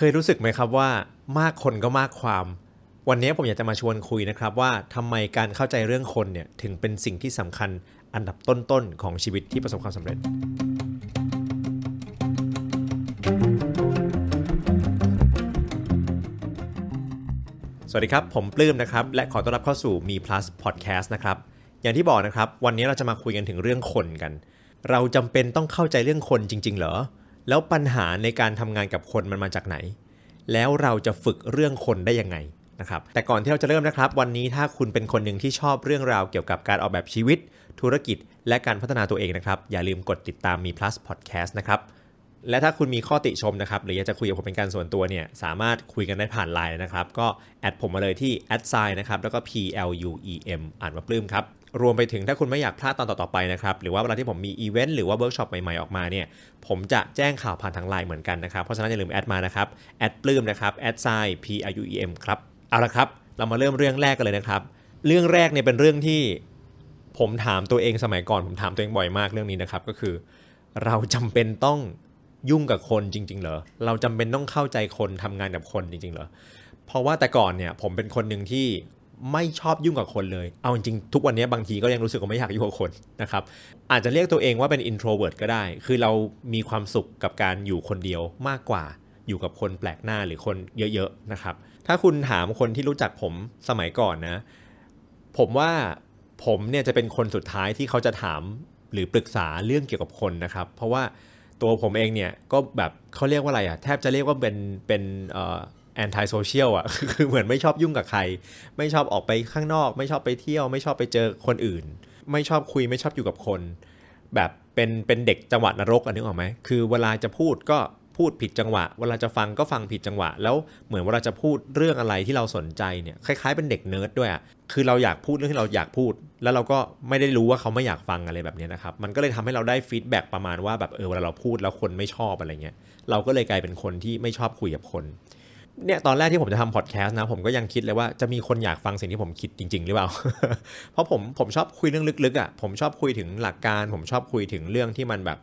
เคยรู้สึกไหมครับว่ามากคนก็มากความ วันนี้ผมอยากจะมาชวนคุยนะครับว่าทำไมการเข้าใจเรื่องคนเนี่ยถึงเป็นสิ่งที่สำคัญอันดับต้นๆของชีวิตที่ประสบความสำเร็จ สวัสดีครับ ผมปลื้มนะครับ และขอต้อนรับเข้าสู่มี plus podcast นะครับ อย่างที่บอกนะครับ วันนี้เราจะมาคุยกันถึงเรื่องคนกัน เราจำเป็นต้องเข้าใจเรื่องคนจริง ๆ เหรอ แล้วปัญหาในการทำงานกับคนมันมาจากไหน แล้วเราจะฝึกเรื่องคนได้ยังไงนะครับแต่ก่อนที่เราจะเริ่มนะครับวันนี้ถ้าคุณเป็นคนหนึ่งที่ชอบเรื่องราวเกี่ยวกับการออกแบบชีวิต ธุรกิจ และการพัฒนาตัวเองนะครับอย่าลืมกดติดตามมี plus podcast นะครับและถ้าคุณมีข้อติชมนะครับหรืออยากจะคุยกับผมเป็นการส่วนตัวเนี่ยสามารถคุยกันได้ผ่านไลน์นะครับก็แอดผมมาเลยที่ a d s i g n นะครับแล้วก็ P L U E M อ่านว่าปลื้มครับ รวมไปถึงถ้าคุณไม่อยากพลาดตอนต่อๆไปนะครับ หรือว่าเวลาที่ผมมีอีเวนต์หรือว่าเวิร์กช็อปใหม่ๆ ออกมาเนี่ย ผมจะแจ้งข่าวผ่านทางไลน์เหมือนกันนะครับ เพราะฉะนั้นอย่าลืมแอดมานะครับแอดปลื้มนะครับแอดไซ P L U E M ครับ เอาละครับ เรามาเริ่มเรื่องแรกกันเลยนะครับ เรื่องแรกเนี่ยเป็นเรื่องที่ผมถามตัวเองสมัยก่อนผมถามตัวเองบ่อยมากเรื่องนี้นะครับ ก็คือ เราจำเป็นต้องยุ่งกับคนจริง ๆ เหรอ เราจำเป็นต้องเข้าใจคนทำงานกับคนจริง ๆ เหรอ เพราะว่าแต่ก่อนเนี่ยผมเป็นคนหนึ่งที่ ไม่ชอบยุ่งกับคนเลย เอาจริงๆทุกวันนี้บางทีก็ยังรู้สึกว่าไม่อยากยุ่งกับคนนะครับ อาจจะเรียกตัวเองว่าเป็น introvert ก็ได้ คือเรามีความสุขกับการอยู่คนเดียวมากกว่า อยู่กับคนแปลกหน้าหรือคนเยอะๆนะครับ ถ้าคุณถามคนที่รู้จักผมสมัยก่อนนะ ผมว่าผมเนี่ยจะเป็นคนสุดท้ายที่เขาจะถามหรือปรึกษาเรื่องเกี่ยวกับคนนะครับ เพราะว่าตัวผมเองเนี่ยก็แบบเขาเรียกว่าอะไรอะแทบจะเรียกว่าเป็นเป็น antisocial อะคือเหมือนไม่ชอบยุ่งกับใคร ไม่ชอบออกไปข้างนอก ไม่ชอบไปเที่ยว ไม่ชอบไปเจอคนอื่น ไม่ชอบคุยไม่ชอบอยู่กับคน แบบเป็นเป็นเด็กจังหวะนรกอันนึกออกไหมคือเวลาจะพูดก็พูดผิดจังหวะ เวลาจะฟังก็ฟังผิดจังหวะ แล้วเหมือนเวลาจะพูดเรื่องอะไรที่เราสนใจเนี่ยคล้ายๆเป็นเด็กเนิร์ดด้วยอะคือเราอยากพูดเรื่องที่เราอยากพูด แล้วเราก็ไม่ได้รู้ว่าเขาไม่อยากฟังอะไรแบบนี้นะครับมันก็เลยทำให้เราได้ feedback ประมาณว่าแบบเออเวลาเราพูดแล้วคนไม่ชอบอะไรเงี้ยเราก็เลยกลายเป็นคนที่ไม่ชอบคุยกับคน เนี่ยตอนแรกที่ผมจะทำพอดแคสต์นะ ผมก็ยังคิดเลยว่าจะมีคนอยากฟังสิ่งที่ผมคิดจริง ๆ หรือเปล่า เพราะผมผมชอบคุยเรื่องลึกๆอะผมชอบคุยถึงหลักการ ผมชอบคุยถึงเรื่องที่มันแบบ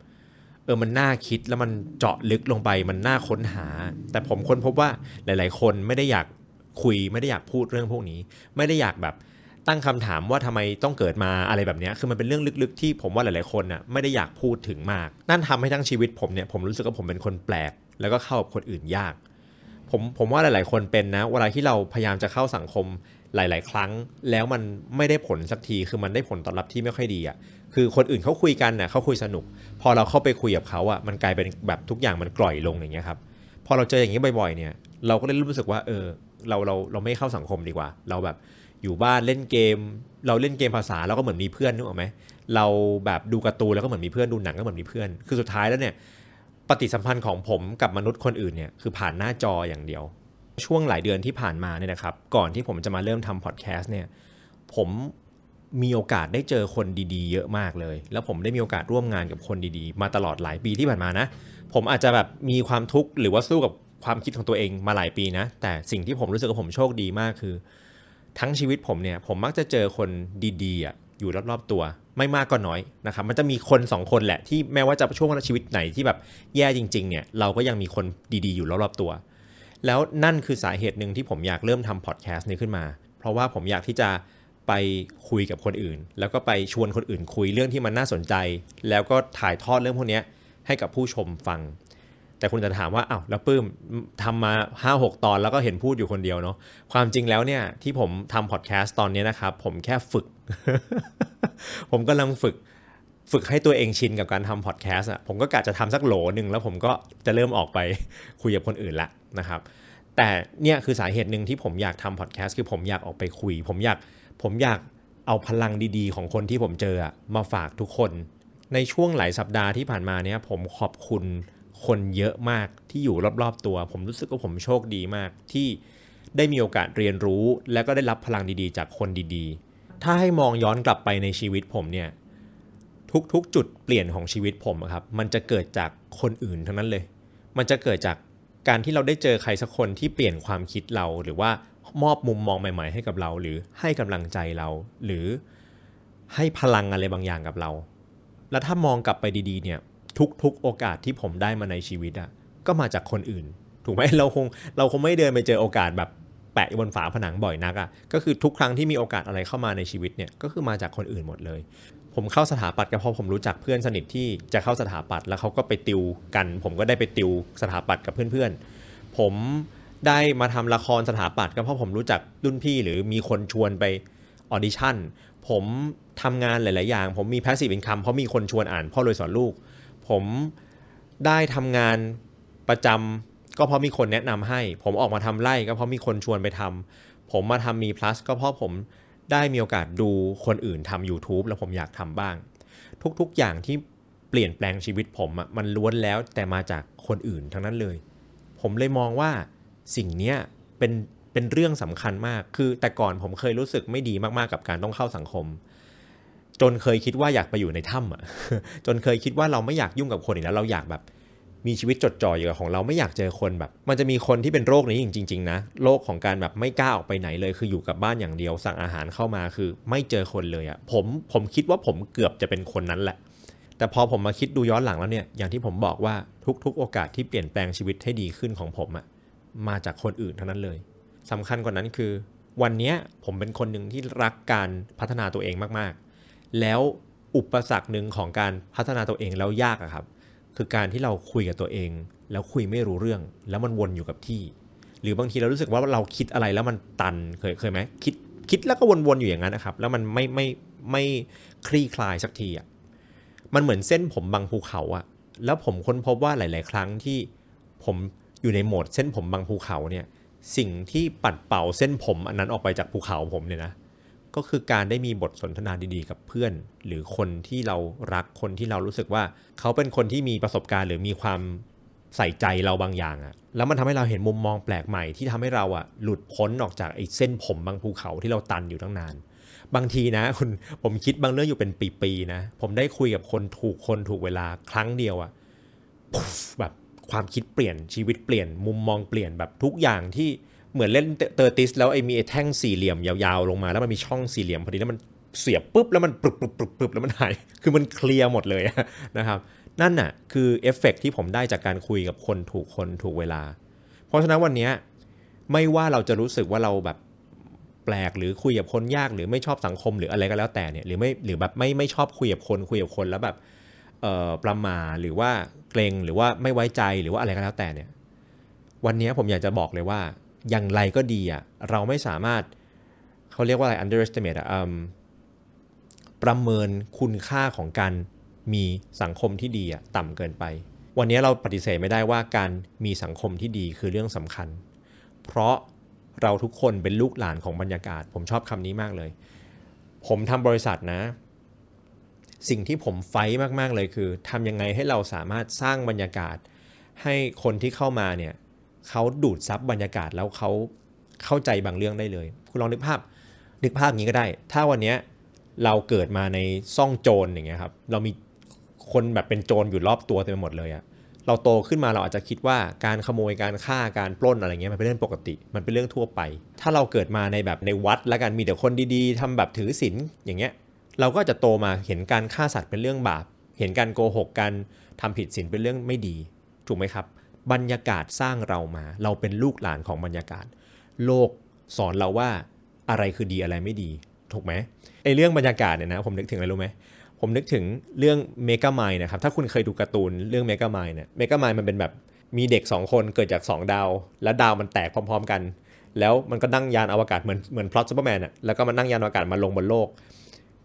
เออมันน่าคิดแล้วมันเจาะลึกลงไป มันน่าค้นหา แต่ผมค้นพบว่าหลาย ๆ คนไม่ได้อยากคุยไม่ได้อยากพูดเรื่องพวกนี้ ไม่ได้อยากแบบตั้งคำถามว่าทำไมต้องเกิดมาอะไรแบบนี้คือมันเป็นเรื่องลึกๆ ที่ผมว่าหลายๆคนน่ะไม่ได้อยากพูดถึงมาก นั่นทำให้ทั้งชีวิตผมเนี่ยผมรู้สึกว่าผมเป็นคนแปลก แล้วก็เข้ากับคนอื่นยาก ผมผมว่าหลาย ๆ คนเป็นนะ เวลาที่เราพยายามจะเข้าสังคมหลาย ๆ ครั้ง แล้วมันไม่ได้ผลสักทีคือมันได้ผลตอบรับที่ไม่ค่อยดีอะ่ะคือคนอื่นเขาคุยกันน่ะเขาคุยสนุก พอเราเข้าไปคุยกับเขาอะ่ะมันกลายเป็นแบบทุกอย่างมันกล่อยลงอย่างเงี้ยครับพอเราเจออย่างนี้บ่อย ๆ เนี่ย เราก็เลยรู้สึกว่าเออเราเราเราไม่เข้าสังคมดีกว่า เราแบบอยู่บ้านเล่นเกม เราเล่นเกมภาษาเราก็เหมือนมีเพื่อนนึกออกไหมเราแบบดูการ์ตูนแล้วก็เหมือนมีเพื่อนดูหนังก็เหมือนมีเพื่อน คือสุดท้ายแล้วเนี่ย ปฏิสัมพันธ์ของผมกับมนุษย์คนอื่นเนี่ยคือผ่านหน้าจออย่างเดียว ช่วงหลายเดือนที่ผ่านมาเนี่ยนะครับ ก่อนที่ผมจะมาเริ่มทำพอดแคสต์เนี่ยผมมีโอกาสได้เจอคนดีๆ เยอะมากเลย แล้วผมได้มีโอกาสร่วมงานกับคนดีๆ มาตลอดหลายปีที่ผ่านมานะ ผมอาจจะแบบมีความทุกข์หรือว่าสู้กับความคิดของตัวเองมาหลายปีนะ แต่สิ่งที่ผมรู้สึกว่าผมโชคดีมากคือ ทั้งชีวิตผมเนี่ยผมมักจะเจอคนดีๆออยู่รอบๆตัว ไม่มากก็น้อยนะครับมันจะมีคนสองคนแหละที่แม้ว่าจะช่วงชีวิตไหนที่แบบแย่จริงๆเนี่ยเราก็ยังมีคนดีๆอยู่รอบๆตัว แล้วนั่นคือสาเหตุหนึ่งที่ผมอยากเริ่มทำพอดแคสต์นี้ขึ้นมา เพราะว่าผมอยากที่จะไปคุยกับคนอื่น แล้วก็ไปชวนคนอื่นคุยเรื่องที่มันน่าสนใจ แล้วก็ถ่ายทอดเรื่องพวกนี้ให้กับผู้ชมฟัง แต่คุณจะถามว่าอ้าวแล้วปื้มทำมา 5 6 ตอนแล้วก็เห็นพูดอยู่คนเดียวเนาะความจริงแล้วเนี่ยที่ผมทำพอดแคสต์ตอนนี้นะครับผมแค่ฝึก ผมกำลังฝึกฝึกให้ตัวเองชินกับการทำพอดแคสต์อะผมก็กะจะทำสักโหลหนึ่งแล้วผมก็จะเริ่มออกไปคุยกับคนอื่นละนะครับ แต่เนี่ยคือสาเหตุหนึ่งที่ผมอยากทำพอดแคสต์คือผมอยากออกไปคุย ผมอยากผมอยากเอาพลังดีๆ ของคนที่ผมเจอมาฝากทุกคน ในช่วงหลายสัปดาห์ที่ผ่านมาเนี่ยผมขอบคุณคนเยอะมากที่อยู่รอบๆตัว ผมรู้สึกว่าผมโชคดีมากที่ได้มีโอกาสเรียนรู้ และก็ได้รับพลังดีๆ จากคนดีๆ ถ้าให้มองย้อนกลับไปในชีวิตผมเนี่ยทุกๆ จุดเปลี่ยนของชีวิตผมครับมันจะเกิดจากคนอื่นทั้งนั้นเลย มันจะเกิดจากการที่เราได้เจอใครสักคนที่เปลี่ยนความคิดเราหรือว่ามอบมุมมองใหม่ ๆ ให้กับเรา หรือให้กำลังใจเรา หรือให้พลังอะไรบางอย่างกับเรา แล้วถ้ามองกลับไปดีๆเนี่ยทุกๆ โอกาสที่ผมได้มาในชีวิตอะก็มาจากคนอื่น ถูกไหมเราคงเราคงไม่เดินไปเจอโอกาสแบบ แปะอยู่บนฝาผนังบ่อยนักอะ่ะก็คือทุกครั้งที่มีโอกาสอะไรเข้ามาในชีวิตเนี่ยก็คือมาจากคนอื่นหมดเลย ผมเข้าสถาปัตย์ก็เพราะผมรู้จักเพื่อนสนิทที่จะเข้าสถาปัตย์แล้วเขาก็ไปติวกัน ผมก็ได้ไปติวสถาปัตย์กับเพื่อนๆ ผมได้มาทำละครสถาปัตย์ก็เพราะผมรู้จักรุ่นพี่หรือมีคนชวนไปออดิชั่นผมทำงานหลาย ๆ อย่าง ผมมี passive income เพราะมีคนชวนอ่านพ่อรวยสอนลูก ผมได้ทำงานประจำ ก็เพราะมีคนแนะนำให้ ผมออกมาทำไร่ก็เพราะมีคนชวนไปทำผมมาทำมี plus ก็เพราะผมได้มีโอกาสดูคนอื่นทำ YouTube แล้วผมอยากทำบ้าง ทุกๆอย่างที่เปลี่ยนแปลงชีวิตผมอะมันล้วนแล้วแต่มาจากคนอื่นทั้งนั้นเลย ผมเลยมองว่าสิ่งเนี้ยเป็นเป็นเรื่องสำคัญมาก คือแต่ก่อนผมเคยรู้สึกไม่ดีมากๆกับการต้องเข้าสังคม จนเคยคิดว่าอยากไปอยู่ในถ้ำอะจนเคยคิดว่าเราไม่อยากยุ่งกับคนอีกแล้ว เราอยากแบบ มีชีวิตจดจ่ออยู่กับของเราไม่อยากเจอคนแบบ มันจะมีคนที่เป็นโรคนี้จริงๆนะโรคของการแบบไม่กล้าออกไปไหนเลย คืออยู่กับบ้านอย่างเดียว สั่งอาหารเข้ามาคือไม่เจอคนเลยอะ่ะผมผมคิดว่าผมเกือบจะเป็นคนนั้นแหละ แต่พอผมมาคิดดูย้อนหลังแล้วเนี่ยอย่างที่ผมบอกว่าทุกๆ โอกาสที่เปลี่ยนแปลงชีวิตให้ดีขึ้นของผมอะ่ะมาจากคนอื่นทั้งนั้นเลยสำคัญกว่านั้นคือ วันนี้ผมเป็นคนหนึ่งที่รักการพัฒนาตัวเองมากๆ แล้วอุปสรรคหนึ่งของการพัฒนาตัวเองแล้วยากอะครับ คือการที่เราคุยกับตัวเอง แล้วคุยไม่รู้เรื่อง แล้วมันวนอยู่กับที่ หรือบางทีเรารู้สึกว่าเราคิดอะไรแล้วมันตันเคยเคยไหมคิดคิดแล้วก็วนๆอยู่อย่างนั้นนะครับ แล้วมันไม่ไม่ไม่คลี่คลายสักทีอะมันเหมือนเส้นผมบางภูเขาอะแล้วผมค้นพบว่าหลาย ๆ ครั้งที่ผมอยู่ในโหมดเส้นผมบางภูเขาเนี่ยสิ่งที่ปัดเป่าเส้นผมอันนั้นออกไปจากภูเขาผมเนี่ยนะ ก็คือการได้มีบทสนทนาดีๆ กับเพื่อน หรือคนที่เรารักคนที่เรารู้สึกว่า เขาเป็นคนที่มีประสบการณ์ หรือมีความใส่ใจเราบางอย่างอะแล้วมันทำให้เราเห็นมุมมองแปลกใหม่ที่ทำให้เราอะหลุดพ้นออกจากไอ้เส้นผมบางภูเขาที่เราตันอยู่ตั้งนาน บางทีนะคุณผมคิดบางเรื่องอยู่เป็นปีๆนะ ผมได้คุยกับคนถูกคนถูกเวลาครั้งเดียวอะแบบความคิดเปลี่ยนชีวิตเปลี่ยนมุมมองเปลี่ยนแบบทุกอย่างที่ เหมือนเล่น Tetris แล้วไอ้มีไอ้แท่งสี่เหลี่ยมยาวๆลงมา แล้วมันมีช่องสี่เหลี่ยมพอดีแล้วมันเสียบปุ๊บแล้วมันปรึบปรึบปรึบปรึบแล้วมันหาย คือมันเคลียร์หมดเลยนะครับ นั่นน่ะคือเอฟเฟกที่ผมได้จากการคุยกับคนถูกคนถูกเวลา เพราะฉะนั้นวันนี้ไม่ว่าเราจะรู้สึกว่าเราแบบแปลกหรือคุยกับคนยากหรือไม่ชอบสังคมหรืออะไรก็แล้วแต่เนี่ยหรือไม่หรือแบบไม่ไม่ชอบคุยกับคนคุยกับคนแล้วแบบประมาหรือว่าเกรงหรือว่าไม่ไว้ใจหรือว่าอะไรก็แล้วแต่เนี่ย วันนี้ผมอยากจะบอกเลยว่า อย่างไรก็ดีอะเราไม่สามารถเขาเรียกว่าอะไร underestimate อะประเมินคุณค่าของการมีสังคมที่ดีอะต่ำเกินไป วันนี้เราปฏิเสธไม่ได้ว่าการมีสังคมที่ดีคือเรื่องสำคัญ เพราะเราทุกคนเป็นลูกหลานของบรรยากาศ ผมชอบคำนี้มากเลย ผมทำบริษัทนะ สิ่งที่ผมไฟมากๆเลยคือทำยังไงให้เราสามารถสร้างบรรยากาศ ให้คนที่เข้ามาเนี่ย เขาดูดซับบรรยากาศแล้วเขาเข้าใจบางเรื่องได้เลย คุณลองนึกภาพ นึกภาพนี้ก็ได้ ถ้าวันนี้เราเกิดมาในซ่องโจรอย่างเงี้ยครับ เรามีคนแบบเป็นโจรอยู่รอบตัวเต็มไปหมดเลยอะเราโตขึ้นมาเราอาจจะคิดว่าการขโมยการฆ่าการปล้นอะไรเงี้ยมันเป็นเรื่องปกติ มันเป็นเรื่องทั่วไป ถ้าเราเกิดมาในแบบในวัดแล้วกันมีแต่คนดีๆทำแบบถือศีลอย่างเงี้ย เราก็จะโตมาเห็นการฆ่าสัตว์เป็นเรื่องบาป เห็นการโกหกการทำผิดศีลเป็นเรื่องไม่ดี ถูกไหมครับ บรรยากาศสร้างเรามา เราเป็นลูกหลานของบรรยากาศ โลกสอนเราว่าอะไรคือดีอะไรไม่ดี ถูกไหมไอเรื่องบรรยากาศเนี่ยนะ ผมนึกถึงอะไรรู้ไหมผมนึกถึงเรื่อง Megamind นะครับ ถ้าคุณเคยดูการ์ตูนเรื่อง Megamind เนี่ย Megamind มันเป็นแบบมีเด็ก 2 คนเกิดจาก 2 ดาว แล้วดาวมันแตกพร้อม ๆ กัน แล้วมันก็นั่งยานอวกาศเหมือนเหมือนพลอตซูเปอร์แมนอะแล้วก็มันนั่งยานอวกาศมาลงบนโลก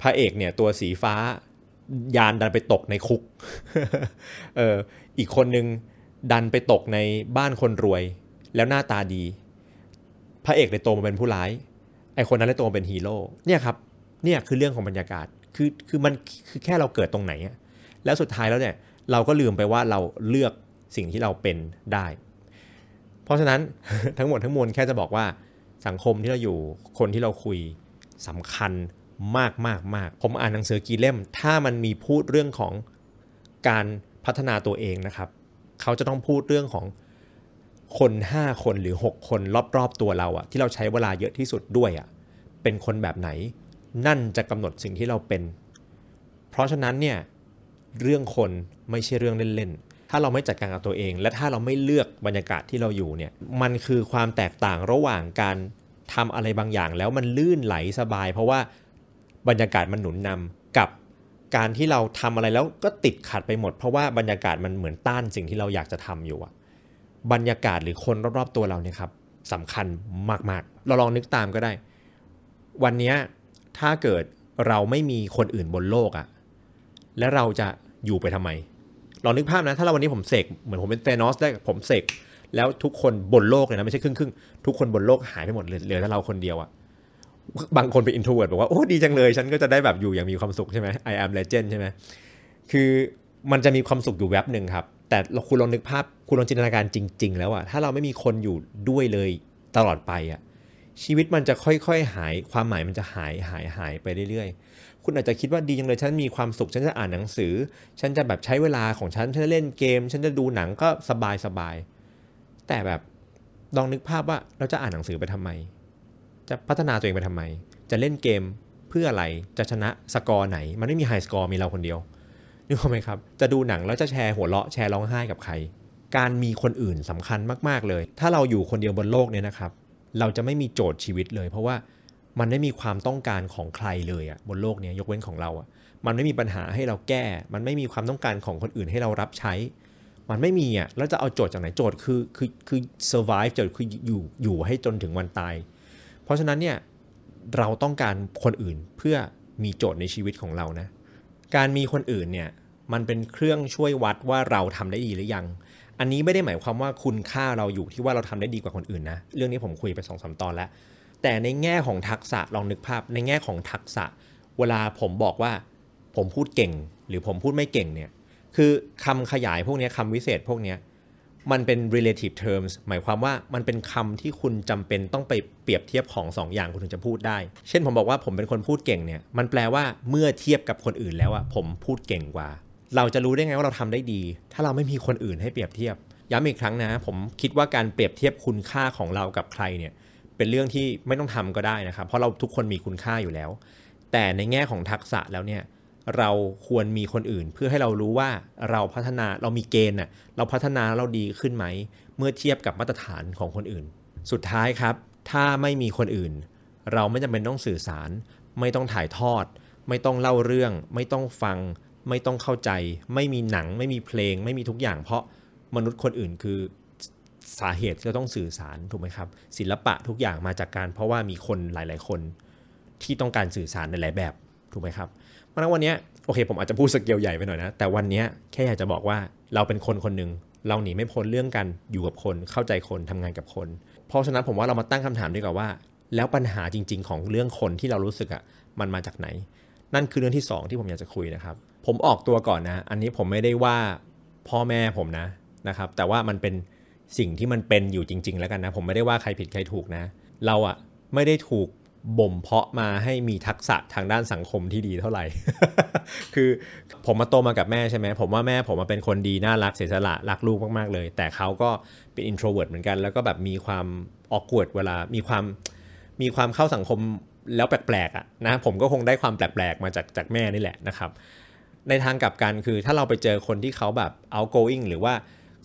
พระเอกเนี่ยตัวสีฟ้ายานดันไปตกในคุก เอออีกคนนึง ดันไปตกในบ้านคนรวย แล้วหน้าตาดี พระเอกเลยโตมาเป็นผู้ร้าย ไอคนนั้นเลยโตมาเป็นฮีโร่เนี่ยครับเนี่ยคือเรื่องของบรรยากาศคือคือมันคือแค่เราเกิดตรงไหนอะแล้วสุดท้ายแล้วเนี่ยเราก็ลืมไปว่าเราเลือกสิ่งที่เราเป็นได้ เพราะฉะนั้นทั้งหมดทั้งมวลแค่จะบอกว่าสังคมที่เราอยู่คนที่เราคุยสำคัญมากมากมากผมอ่านหนังสือกี่เล่ม ถ้ามันมีพูดเรื่องของการพัฒนาตัวเองนะครับ เขาจะต้องพูดเรื่องของคน 5 คนหรือ 6 คนรอบๆตัวเราอะที่เราใช้เวลาเยอะที่สุดด้วยอะเป็นคนแบบไหน นั่นจะกำหนดสิ่งที่เราเป็น เพราะฉะนั้นเนี่ยเรื่องคนไม่ใช่เรื่องเล่นๆ ถ้าเราไม่จัดการกับตัวเอง และถ้าเราไม่เลือกบรรยากาศที่เราอยู่เนี่ยมันคือความแตกต่างระหว่างการทำอะไรบางอย่างแล้วมันลื่นไหลสบาย เพราะว่าบรรยากาศมันหนุนนำกับ การที่เราทำอะไรแล้วก็ติดขัดไปหมด เพราะว่าบรรยากาศมันเหมือนต้านสิ่งที่เราอยากจะทำอยู่อะบรรยากาศหรือคนรอบๆตัวเราเนี่ยครับสำคัญมากๆ เราลองนึกตามก็ได้ วันนี้ถ้าเกิดเราไม่มีคนอื่นบนโลกอะและเราจะอยู่ไปทำไมลองนึกภาพนะ ถ้าเราวันนี้ผมเสกเหมือนผมเป็นเตนอสได้ผมเสกแล้วทุกคนบนโลกเลยนะ ไม่ใช่ครึ่งครึ่งๆทุกคนบนโลกหายไปหมดเลยเหลือแต่เราคนเดียวอะ บางคนเป็น introvert บอกว่าโอ้ดีจังเลย ฉันก็จะได้แบบอยู่อย่างมีความสุขใช่ไหม I am legend ใช่ไหมคือมันจะมีความสุขอยู่แวบหนึ่งครับ แต่เราคุณลองนึกภาพคุณลองจินตนาการจริง ๆ แล้วอะถ้าเราไม่มีคนอยู่ด้วยเลยตลอดไปอะชีวิตมันจะค่อยๆหาย ความหมายมันจะหายหายหายไปเรื่อยๆ คุณอาจจะคิดว่าดีจังเลยฉันมีความสุขฉันจะอ่านหนังสือ ฉันจะแบบใช้เวลาของฉันฉันจะเล่นเกม ฉันจะดูหนังก็สบายสบายแต่แบบลองนึกภาพว่าเราจะอ่านหนังสือไปทำไม จะพัฒนาตัวเองไปทำไม จะเล่นเกมเพื่ออะไร จะชนะสกอร์ไหน มันไม่มีไฮสกอร์มีเราคนเดียวนึกออกไหมครับ จะดูหนังแล้วจะแชร์หัวเราะแชร์ร้องไห้กับใคร การมีคนอื่นสำคัญมากๆเลย ถ้าเราอยู่คนเดียวบนโลกเนี่ยนะครับ เราจะไม่มีโจทย์ชีวิตเลย เพราะว่ามันไม่มีความต้องการของใครเลยอะบนโลกนี้ยกเว้นของเราอะมันไม่มีปัญหาให้เราแก้ มันไม่มีความต้องการของคนอื่นให้เรารับใช้ มันไม่มีอะ แล้วจะเอาโจทย์จากไหน โจทย์คือคือคือ survive โจทย์คืออยู่อยู่ให้จนถึงวันตาย ราะฉะนั้นเนี่ยเราต้องการคนอื่นเพื่อมีโจทย์ในชีวิตของเรานะ การมีคนอื่นเนี่ยมันเป็นเครื่องช่วยวัดว่าเราทำได้ดีหรือยัง อันนี้ไม่ได้หมายความว่าคุณค่าเราอยู่ที่ว่าเราทำได้ดีกว่าคนอื่นนะ เรื่องนี้ผมคุยไปสองสาตอนแล้ว แต่ในแง่ของทักษะลองนึกภาพ ในแง่ของทักษะ เวลาผมบอกว่าผมพูดเก่ง หรือผมพูดไม่เก่งเนี่ย คือคำขยายพวกนี้คำวิเศษพวกนี้ มันเป็น relative terms หมายความว่ามันเป็นคำที่คุณจำเป็นต้องไปเปรียบเทียบของ2ออย่างคุณถึงจะพูดได้ เช่นผมบอกว่าผมเป็นคนพูดเก่งเนี่ย มันแปลว่าเมื่อเทียบกับคนอื่นแล้วอะผมพูดเก่งกว่า เราจะรู้ได้ไงว่าเราทำได้ดี ถ้าเราไม่มีคนอื่นให้เปรียบเทียบ ย้ำอีกครั้งนะ ผมคิดว่าการเปรียบเทียบคุณค่าของเรากับใครเนี่ยเป็นเรื่องที่ไม่ต้องทำก็ได้นะครับ เพราะเราทุกคนมีคุณค่าอยู่แล้ว แต่ในแง่ของทักษะแล้วเนี่ย เราควรมีคนอื่น เพื่อให้เรารู้ว่าเราพัฒนาเรามีเกณฑ์น่ะเราพัฒนาเราดีขึ้นไหม เมื่อเทียบกับมาตรฐานของคนอื่น สุดท้ายครับ ถ้าไม่มีคนอื่น เราไม่จำเป็นต้องสื่อสาร ไม่ต้องถ่ายทอด ไม่ต้องเล่าเรื่อง ไม่ต้องฟัง ไม่ต้องเข้าใจ ไม่มีหนัง ไม่มีเพลง ไม่มีทุกอย่าง เพราะมนุษย์คนอื่นคือสาเหตุที่เราต้องสื่อสารถูกไหมครับ ศิลปะทุกอย่างมาจากการเพราะว่ามีคนหลาย ๆ คน ที่ต้องการสื่อสารในหลายแบบถูกไหมครับ เพราะนั้นวันนี้โอเค ผมอาจจะพูดสเกลใหญ่ไปหน่อยนะ แต่วันนี้แค่อยากจะบอกว่าเราเป็นคนคนหนึ่งเราหนีไม่พ้นเรื่องการอยู่กับคน เข้าใจคนทำงานกับคน เพราะฉะนั้นผมว่าเรามาตั้งคำถามดีกว่าว่า แล้วปัญหาจริง ๆ ของเรื่องคนที่เรารู้สึกอะ่ะมันมาจากไหน นั่นคือเรื่องที่ 2 ที่ผมอยากจะคุยนะครับ ผมออกตัวก่อนนะ อันนี้ผมไม่ได้ว่าพ่อแม่ผมนะนะครับ แต่ว่ามันเป็นสิ่งที่มันเป็นอยู่จริง ๆ แล้วกันนะ ผมไม่ได้ว่าใครผิดใครถูกนะ เราอะไม่ได้ถูก บ่มเพาะมาให้มีทักษะทางด้านสังคมที่ดีเท่าไหร่ คือผมมาโตมากับแม่ใช่ไหม ผมว่าแม่ผมมาเป็นคนดี น่ารักเสียสละรักลูกมาก ๆ เลย แต่เขาก็เป็น introvert เหมือนกัน แล้วก็แบบมีความออกกวดเวลา มีความมีความเข้าสังคมแล้วแปลก ๆ อะนะ ผมก็คงได้ความแปลก ๆ มาจากจากแม่นี่แหละนะครับ ในทางกลับกันคือถ้าเราไปเจอคนที่เขาแบบ outgoing หรือว่า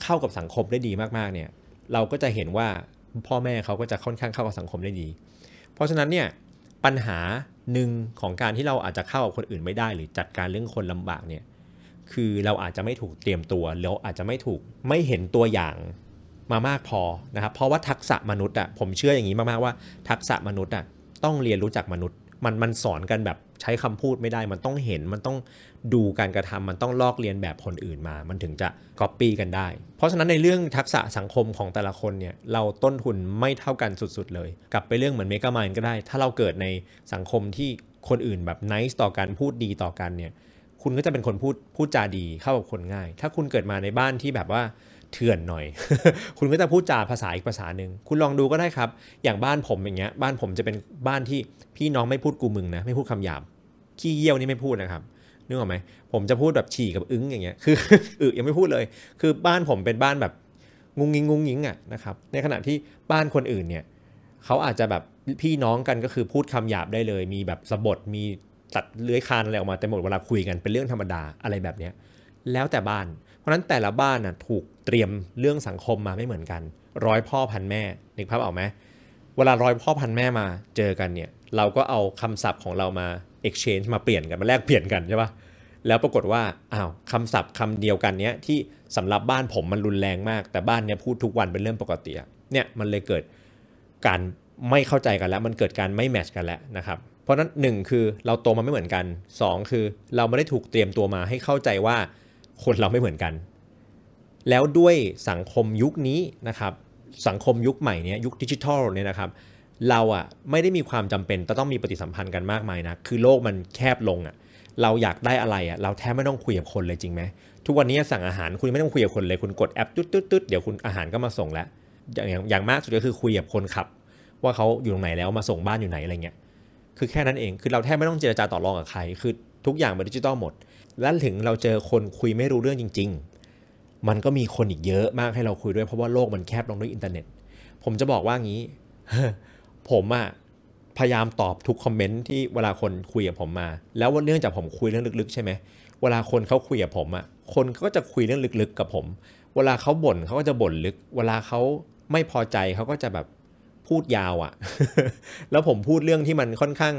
เข้ากับสังคมได้ดีมากๆเนี่ย เราก็จะเห็นว่าพ่อแม่เขาก็จะค่อนข้างเข้ากับสังคมได้ดี เพราะฉะนั้นเนี่ยปัญหาหนึ่งของการที่เราอาจจะเข้ากับคนอื่นไม่ได้ หรือจัดการเรื่องคนลำบากเนี่ยคือเราอาจจะไม่ถูกเตรียมตัวแล้วอาจจะไม่ถูกไม่เห็นตัวอย่างมามากพอนะครับเพราะว่าทักษะมนุษย์อะผมเชื่ออย่างนี้มากๆว่าทักษะมนุษย์อะต้องเรียนรู้จักมนุษย์ มันมันสอนกันแบบใช้คำพูดไม่ได้ มันต้องเห็นมันต้องดูการกระทำมันต้องลอกเรียนแบบคนอื่นมา มันถึงจะก๊อปปี้กันได้ เพราะฉะนั้นในเรื่องทักษะสังคมของแต่ละคนเนี่ยเราต้นทุนไม่เท่ากันสุดๆเลย กลับไปเรื่องเหมือนเมกามายก็ได้ ถ้าเราเกิดในสังคมที่คนอื่นแบบนิสต่อกันพูดดีต่อกันเนี่ยคุณก็จะเป็นคนพูดพูดจาดีเข้ากับคนง่าย ถ้าคุณเกิดมาในบ้านที่แบบว่า เถื่อนหน่อย คุณก็จะพูดจาภาษาอีกภาษาหนึ่ง คุณลองดูก็ได้ครับ อย่างบ้านผมอย่างเงี้ย บ้านผมจะเป็นบ้านที่พี่น้องไม่พูดกูมึงนะ ไม่พูดคำหยาบ ขี้เยี่ยวนี่ไม่พูดนะครับ นึกออกไหม ผมจะพูดแบบฉี่กับอึ้งอย่างเงี้ย คืออึยังไม่พูดเลย คือบ้านผมเป็นบ้านแบบงุงงิงงุงงิงอะนะครับ ในขณะที่บ้านคนอื่นเนี่ยเขาอาจจะแบบพี่น้องกันก็คือพูดคำหยาบได้เลย มีแบบสะบด มีตัดเลื้อยคานอะไรออกมาแต่หมดเวลาคุยกันเป็นเรื่องธรรมดาอะไรแบบเนี้ย แล้วแต่บ้าน ราะนั้นแต่ละบ้านน่ะถูกเตรียมเรื่องสังคมมาไม่เหมือนกัน ร้อยพ่อพันแม่นึกภาพออกไหมเวลาร้อยพ่อพันแม่มาเจอกันเนี่ยเราก็เอาคำศัพท์ของเรามา exchange มาเปลี่ยนกันมาแลกเปลี่ยนกันใช่ปะแล้วปรากฏว่าอ้าวคำศัพท์คำเดียวกันเนี้ยที่สำหรับบ้านผมมันรุนแรงมาก แต่บ้านเนี้ยพูดทุกวันเป็นเรื่องปกติเนี่ยมันเลยเกิดการไม่เข้าใจกันแล้ว มันเกิดการไม่แมชกันแล้วนะครับเพราะนั้นหนึ่งคือเราโตมาไม่เหมือนกัน 2 คือเราไม่ได้ถูกเตรียมตัวมาให้เข้าใจว่า คนเราไม่เหมือนกัน แล้วด้วยสังคมยุคนี้นะครับ สังคมยุคใหม่เนี้ยยุคดิจิทัลเนี่ยนะครับ เราอะ่ะไม่ได้มีความจำเป็นต้องมีปฏิสัมพันธ์กันมากมายนะคือโลกมันแคบลงอะ่ะเราอยากได้อะไรอะ่ะเราแทบไม่ต้องคุยกับคนเลยจริงไหมทุกวันนี้สั่งอาหารคุณไม่ต้องคุยกับคนเลยคุณกดแอปตุ๊ดตุ๊ดตุ๊ดเดี๋ยวคุณอาหารก็มาส่งแล้ว อย่างอย่างมากสุดก็คือคุยกับคนขับ ว่าเขาอยู่ตรงไหนแล้วมาส่งบ้านอยู่ไหนอะไรเงี้ยคือแค่นั้นเองคือเราแทบไม่ต้องเจรจาต่อรองกับใคร คือทุกอย่างเป็นดิจิตอลหมด แล้วถึงเราเจอคนคุยไม่รู้เรื่องจริง ๆ มันก็มีคนอีกเยอะมากให้เราคุยด้วยเพราะว่าโลกมันแคบลงด้วยอินเทอร์เน็ต ผมจะบอกว่างี้ ผมอะพยายามตอบทุกคอมเมนต์ที่เวลาคนคุยกับผมมา แล้วเนื่องจากผมคุยเรื่องลึกๆ ใช่ไหมเวลาคนเขาคุยกับผมอะคนก็จะคุยเรื่องลึกๆ กับผม เวลาเขาบ่นเขาก็จะบ่นลึก เวลาเขาไม่พอใจเขาก็จะแบบพูดยาวอะ่ะ แล้วผมพูดเรื่องที่มันค่อนข้าง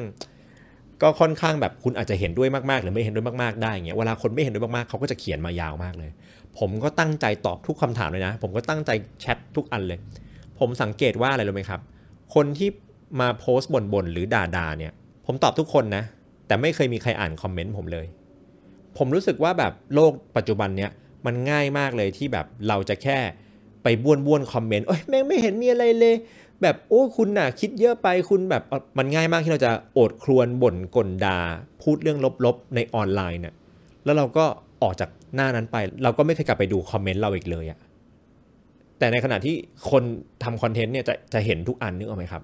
ก็ค่อนข้างแบบคุณอาจจะเห็นด้วยมากๆ หรือไม่เห็นด้วยมากๆได้เงี้ยเวลาคนไม่เห็นด้วยมากๆเขาก็จะเขียนมายาวมากเลย ผมก็ตั้งใจตอบทุกคำถามเลยนะ ผมก็ตั้งใจแชททุกอันเลย ผมสังเกตว่าอะไรรู้ไหมครับ คนที่มาโพสต์บ่นๆหรือด่าๆเนี่ย ผมตอบทุกคนนะ แต่ไม่เคยมีใครอ่านคอมเมนต์ผมเลย ผมรู้สึกว่าแบบโลกปัจจุบันเนี้ยมันง่ายมากเลยที่แบบเราจะแค่ไปบ้วนบ้วนคอมเมนต์เอ้ยแม่งไม่เห็นมีอะไรเลย แบบโอ้คุณน่ะ คิดเยอะไปคุณแบบมันง่ายมากที่เราจะโอดครวนบ่นกลดาพูดเรื่องลบๆในออนไลน์เนี่ยแล้วเราก็ออกจากหน้านั้นไป เราก็ไม่เคยกลับไปดูคอมเมนต์เราอีกเลยอะแต่ในขณะที่คนทำคอนเทนต์เนี่ยจะจะเห็นทุกอันนึกออกไหมครับ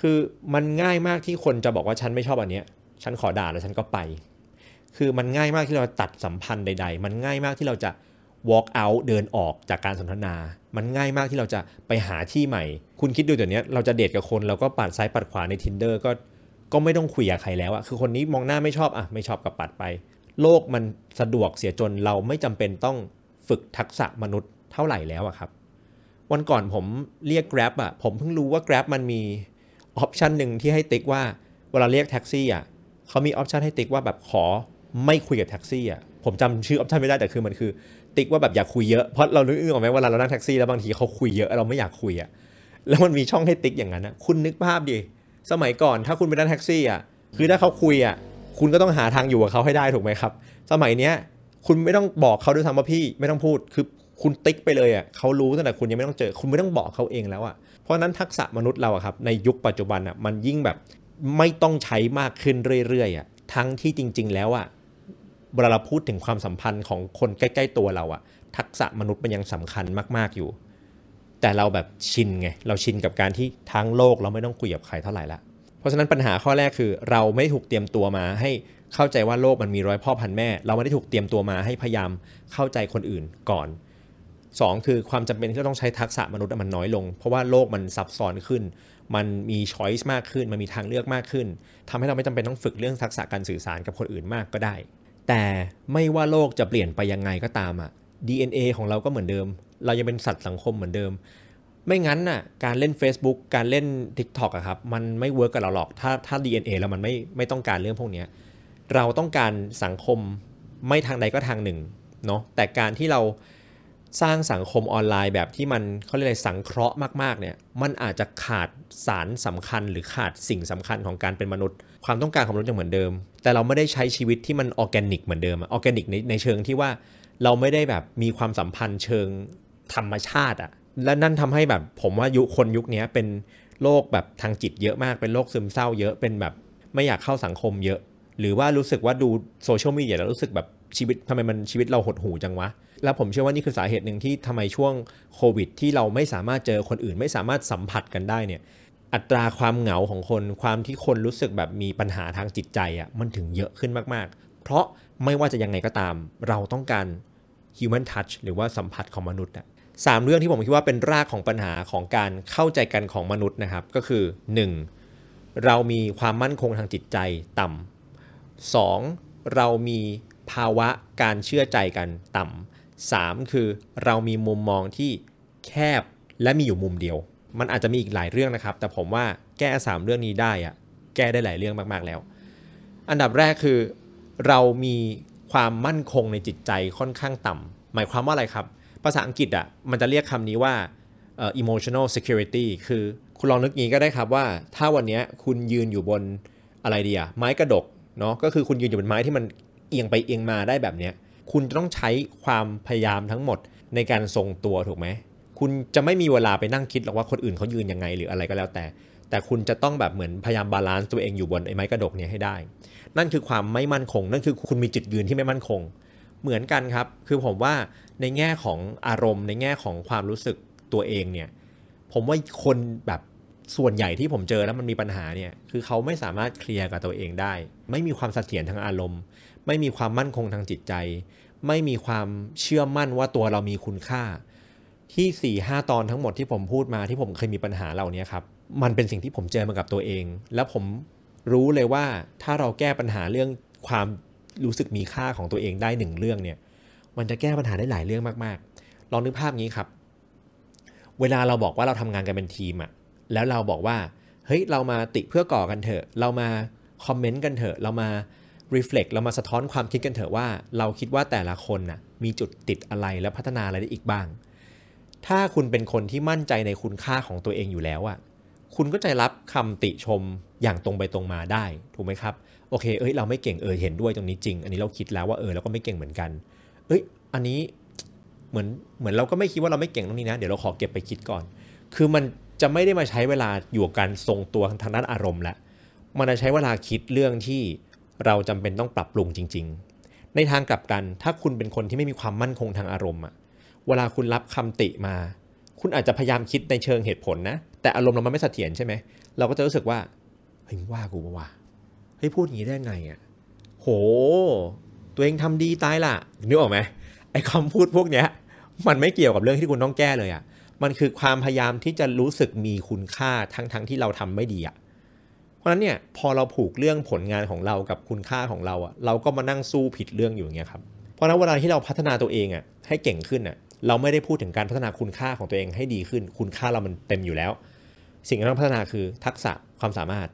คือมันง่ายมากที่คนจะบอกว่าฉันไม่ชอบอันเนี้ย ฉันขอด่าแล้วฉันก็ไป คือมันง่ายมากที่เราตัดสัมพันธ์ใด ๆ มันง่ายมากที่เราจะ walk out เดินออกจากการสนทนา มันง่ายมากที่เราจะไปหาที่ใหม่ คุณคิดดูเดี๋ยวนี้เราจะเดทกับคนเราก็ปัดซ้ายปัดขวาใน tinder ก็ก็ไม่ต้องคุยกับใครแล้วอะคือคนนี้มองหน้าไม่ชอบอะไม่ชอบกับปัดไป โลกมันสะดวกเสียจนเราไม่จำเป็นต้องฝึกทักษะมนุษย์เท่าไหร่แล้วอะครับ วันก่อนผมเรียก Grab อะผมเพิ่งรู้ว่า Grab มันมี option หนึ่งที่ให้ติ๊กว่าเวลาเรียกแท็กซี่อะเขามี option ให้ติ๊กว่าแบบขอไม่คุยกับแท็กซี่อะ ผมจำชื่อ option ไม่ได้แต่คือมันคือ ติ๊กว่าแบบอยากคุยเยอะเพราะเรานึกออกไหมเวลาเรานั่งแท็กซี่แล้วบางทีเขาคุยเยอะเราไม่อยากคุยอะแล้วมันมีช่องให้ติ๊กอย่างนั้นนะคุณนึกภาพดิสมัยก่อนถ้าคุณไปนั่งแท็กซี่อะคือถ้าเขาคุยอะคุณก็ต้องหาทางอยู่กับเขาให้ได้ถูกไหมครับ สมัยเนี้ยคุณไม่ต้องบอกเขาด้วยซ้ำว่าพี่ไม่ต้องพูดคือคุณติ๊กไปเลยอะเขารู้ตั้งแต่คุณยังไม่ต้องเจอ คุณไม่ต้องบอกเขาเองแล้วอะเพราะนั้นทักษะมนุษย์เราอะครับในยุคปัจจุบันอะมันยิ่งแบบไม่ต้องใช้มากขึ้นเรื่อยๆอะทั้งที่จริง ๆ แล้วอะ เวลาเราพูดถึงความสัมพันธ์ของคนใกล้ ๆ ตัวเราอะทักษะมนุษย์มันยังสำคัญมาก ๆอยู่ แต่เราแบบชินไงเราชินกับการที่ทั้งโลกเราไม่ต้องคุยกับใครเท่าไหร่ละเพราะฉะนั้นปัญหาข้อแรกคือ เราไม่ถูกเตรียมตัวมาให้เข้าใจว่าโลกมันมีร้อยพ่อพันแม่ เราไม่ได้ถูกเตรียมตัวมาให้พยายามเข้าใจคนอื่นก่อน 2 คือความจำเป็นที่เราต้องใช้ทักษะมนุษย์มันน้อยลง เพราะว่าโลกมันซับซ้อนขึ้น มันมีช้อยส์มากขึ้น มันมีทางเลือกมากขึ้นทำให้เราไม่จำเป็นต้องฝึกเรื่องทักษะการสื่อสารกับคนอื่นมากก็ได้ แต่ไม่ว่าโลกจะเปลี่ยนไปยังไงก็ตามอะ DNA ของเราก็เหมือนเดิม เรายังเป็นสัตว์สังคมเหมือนเดิม ไม่งั้นน่ะการเล่น Facebook การเล่น TikTok อะครับมันไม่เวิร์กกับเราหรอกถ้าถ้า DNA แล้วมันไม่ไม่ต้องการเรื่องพวกนี้เราต้องการสังคมไม่ทางใดก็ทางหนึ่งเนาะแต่การที่เรา สร้างสังคมออนไลน์แบบที่มันเขาเรียกอะไรสังเคราะห์มากๆเนี่ยมันอาจจะขาดสารสำคัญหรือขาดสิ่งสำคัญของการเป็นมนุษย์ ความต้องการของมนุษย์ยังเหมือนเดิม แต่เราไม่ได้ใช้ชีวิตที่มันออแกนิกเหมือนเดิมออแกนิกในในเชิงที่ว่าเราไม่ได้แบบมีความสัมพันธ์เชิงธรรมชาติอะและนั่นทำให้แบบผมว่ายุคคนยุคนี้เป็นโรคแบบทางจิตเยอะมากเป็นโรคซึมเศร้าเยอะเป็นแบบไม่อยากเข้าสังคมเยอะ หรือว่ารู้สึกว่าดูโซเชียลมีเดียแล้วรู้สึกแบบ ชีวิตทำไมมันชีวิตเราหดหูจังวะ แล้วผมเชื่อว่านี่คือสาเหตุหนึ่งที่ทำไมช่วงโควิด ที่เราไม่สามารถเจอคนอื่น ไม่สามารถสัมผัสกันได้เนี่ยอัตราความเหงาของคนความที่คนรู้สึกแบบมีปัญหาทางจิตใจอะ่ะมันถึงเยอะขึ้นมากๆ เพราะไม่ว่าจะยังไงก็ตาม เราต้องการ human touch หรือว่าสัมผัสของมนุษย์อะสามเรื่องที่ผมคิดว่าเป็นรากของปัญหาของการเข้าใจกันของมนุษย์นะครับ ก็คือ 1. เรามีความมั่นคงทางจิตใจต่ำ 2. เรามี ภาวะการเชื่อใจกันต่ำ3คือเรามีมุมมองที่แคบและมีอยู่มุมเดียว มันอาจจะมีอีกหลายเรื่องนะครับ แต่ผมว่าแก้3เรื่องนี้ได้อะแก้ได้หลายเรื่องมากๆแล้ว อันดับแรกคือ เรามีความมั่นคงในจิตใจค่อนข้างต่ำหมายความว่าอะไรครับ ภาษาอังกฤษอะมันจะเรียกคำนี้ว่า emotional security คือคุณลองนึกงี้ก็ได้ครับว่า ถ้าวันนี้คุณยืนอยู่บนอะไรดีอะไม้กระดกเนาะก็คือคุณยืนอยู่บนไม้ที่มัน เอียงไปเอียงมาได้แบบเนี้ยคุณจะต้องใช้ความพยายามทั้งหมดในการทรงตัวถูกไหมคุณจะไม่มีเวลาไปนั่งคิดหรอกว่าคนอื่นเขายืนยังไงหรืออะไรก็แล้วแต่ แต่คุณจะต้องแบบเหมือนพยายาม balance ตัวเองอยู่บนไอ้ไม้กระดกเนี่ยให้ได้ นั่นคือความไม่มั่นคง นั่นคือคุณมีจุดยืนที่ไม่มั่นคง เหมือนกันครับ คือผมว่าในแง่ของอารมณ์ ในแง่ของความรู้สึกตัวเองเนี่ย ผมว่าคนแบบส่วนใหญ่ที่ผมเจอแล้วมันมีปัญหาเนี่ย คือเขาไม่สามารถเคลียร์กับตัวเองได้ ไม่มีความเสถียรทางอารมณ์ ไม่มีความมั่นคงทางจิตใจ ไม่มีความเชื่อมั่นว่าตัวเรามีคุณค่า ที่4ี่ห้าตอนทั้งหมดที่ผมพูดมาที่ผมเคยมีปัญหาเหล่านี้ครับมันเป็นสิ่งที่ผมเจอมากับตัวเอง แล้วผมรู้เลยว่าถ้าเราแก้ปัญหาเรื่องความรู้สึกมีค่าของตัวเองได้หนึ่งเรื่องเนี่ย มันจะแก้ปัญหาได้หลายเรื่องมากๆ ลองนึกภาพงี้ครับ เวลาเราบอกว่าเราทำงานกันเป็นทีมอะแล้วเราบอกว่า เฮ้ย เรามาติเพื่อก่อกันเถอะ เรามาคอมเมนต์กันเถอะ เรามา reflect เรามาสะท้อนความคิดกันเถอะว่า เราคิดว่าแต่ละคนน่ะมีจุดติดอะไรและพัฒนาอะไรได้อีกบ้าง ถ้าคุณเป็นคนที่มั่นใจในคุณค่าของตัวเองอยู่แล้วอะคุณก็จะรับคำติชมอย่างตรงไปตรงมาได้ถูกไหมครับโอเคเอ้ยเราไม่เก่งเออเห็นด้วยตรงนี้จริง อันนี้เราคิดแล้วว่าเออเราก็ไม่เก่งเหมือนกัน เอ้ยอันนี้เหมือนเหมือนเราก็ไม่คิดว่าเราไม่เก่งตรงนี้นะ เดี๋ยวเราขอเก็บไปคิดก่อน คือมันจะไม่ได้มาใช้เวลาอยู่กับการทรงตัวทางด้านอารมณ์ละมันจะใช้เวลาคิดเรื่องที่ เราจำเป็นต้องปรับปรุงจริง ๆ ในทางกลับกัน ถ้าคุณเป็นคนที่ไม่มีความมั่นคงทางอารมณ์อะเวลาคุณรับคำติมา คุณอาจจะพยายามคิดในเชิงเหตุผลนะ แต่อารมณ์เรามันไม่เสถียรใช่ไหม เราก็จะรู้สึกว่าเฮ้ยว่ากูปะวะเฮ้ยพูดอย่างนี้ได้ไงอะโห ตัวเองทำดีตายละนึกออกไหมไอ้คำพูดพวกเนี้ย มันไม่เกี่ยวกับเรื่องที่คุณต้องแก้เลยอะมันคือความพยายามที่จะรู้สึกมีคุณค่าทั้งๆทที่เราทำไม่ดีอะ เพราะฉะนั้นเนี่ยพอเราผูกเรื่องผลงานของเรากับคุณค่าของเราอะเราก็มานั่งสู้ผิดเรื่องอยู่อย่างเงี้ยครับเพราะนั้นเวลาที่เราพัฒนาตัวเองอะให้เก่งขึ้นอะเราไม่ได้พูดถึงการพัฒนาคุณค่าของตัวเองให้ดีขึ้น คุณค่าเรามันเต็มอยู่แล้ว สิ่งที่ต้องพัฒนาคือทักษะความสามารถ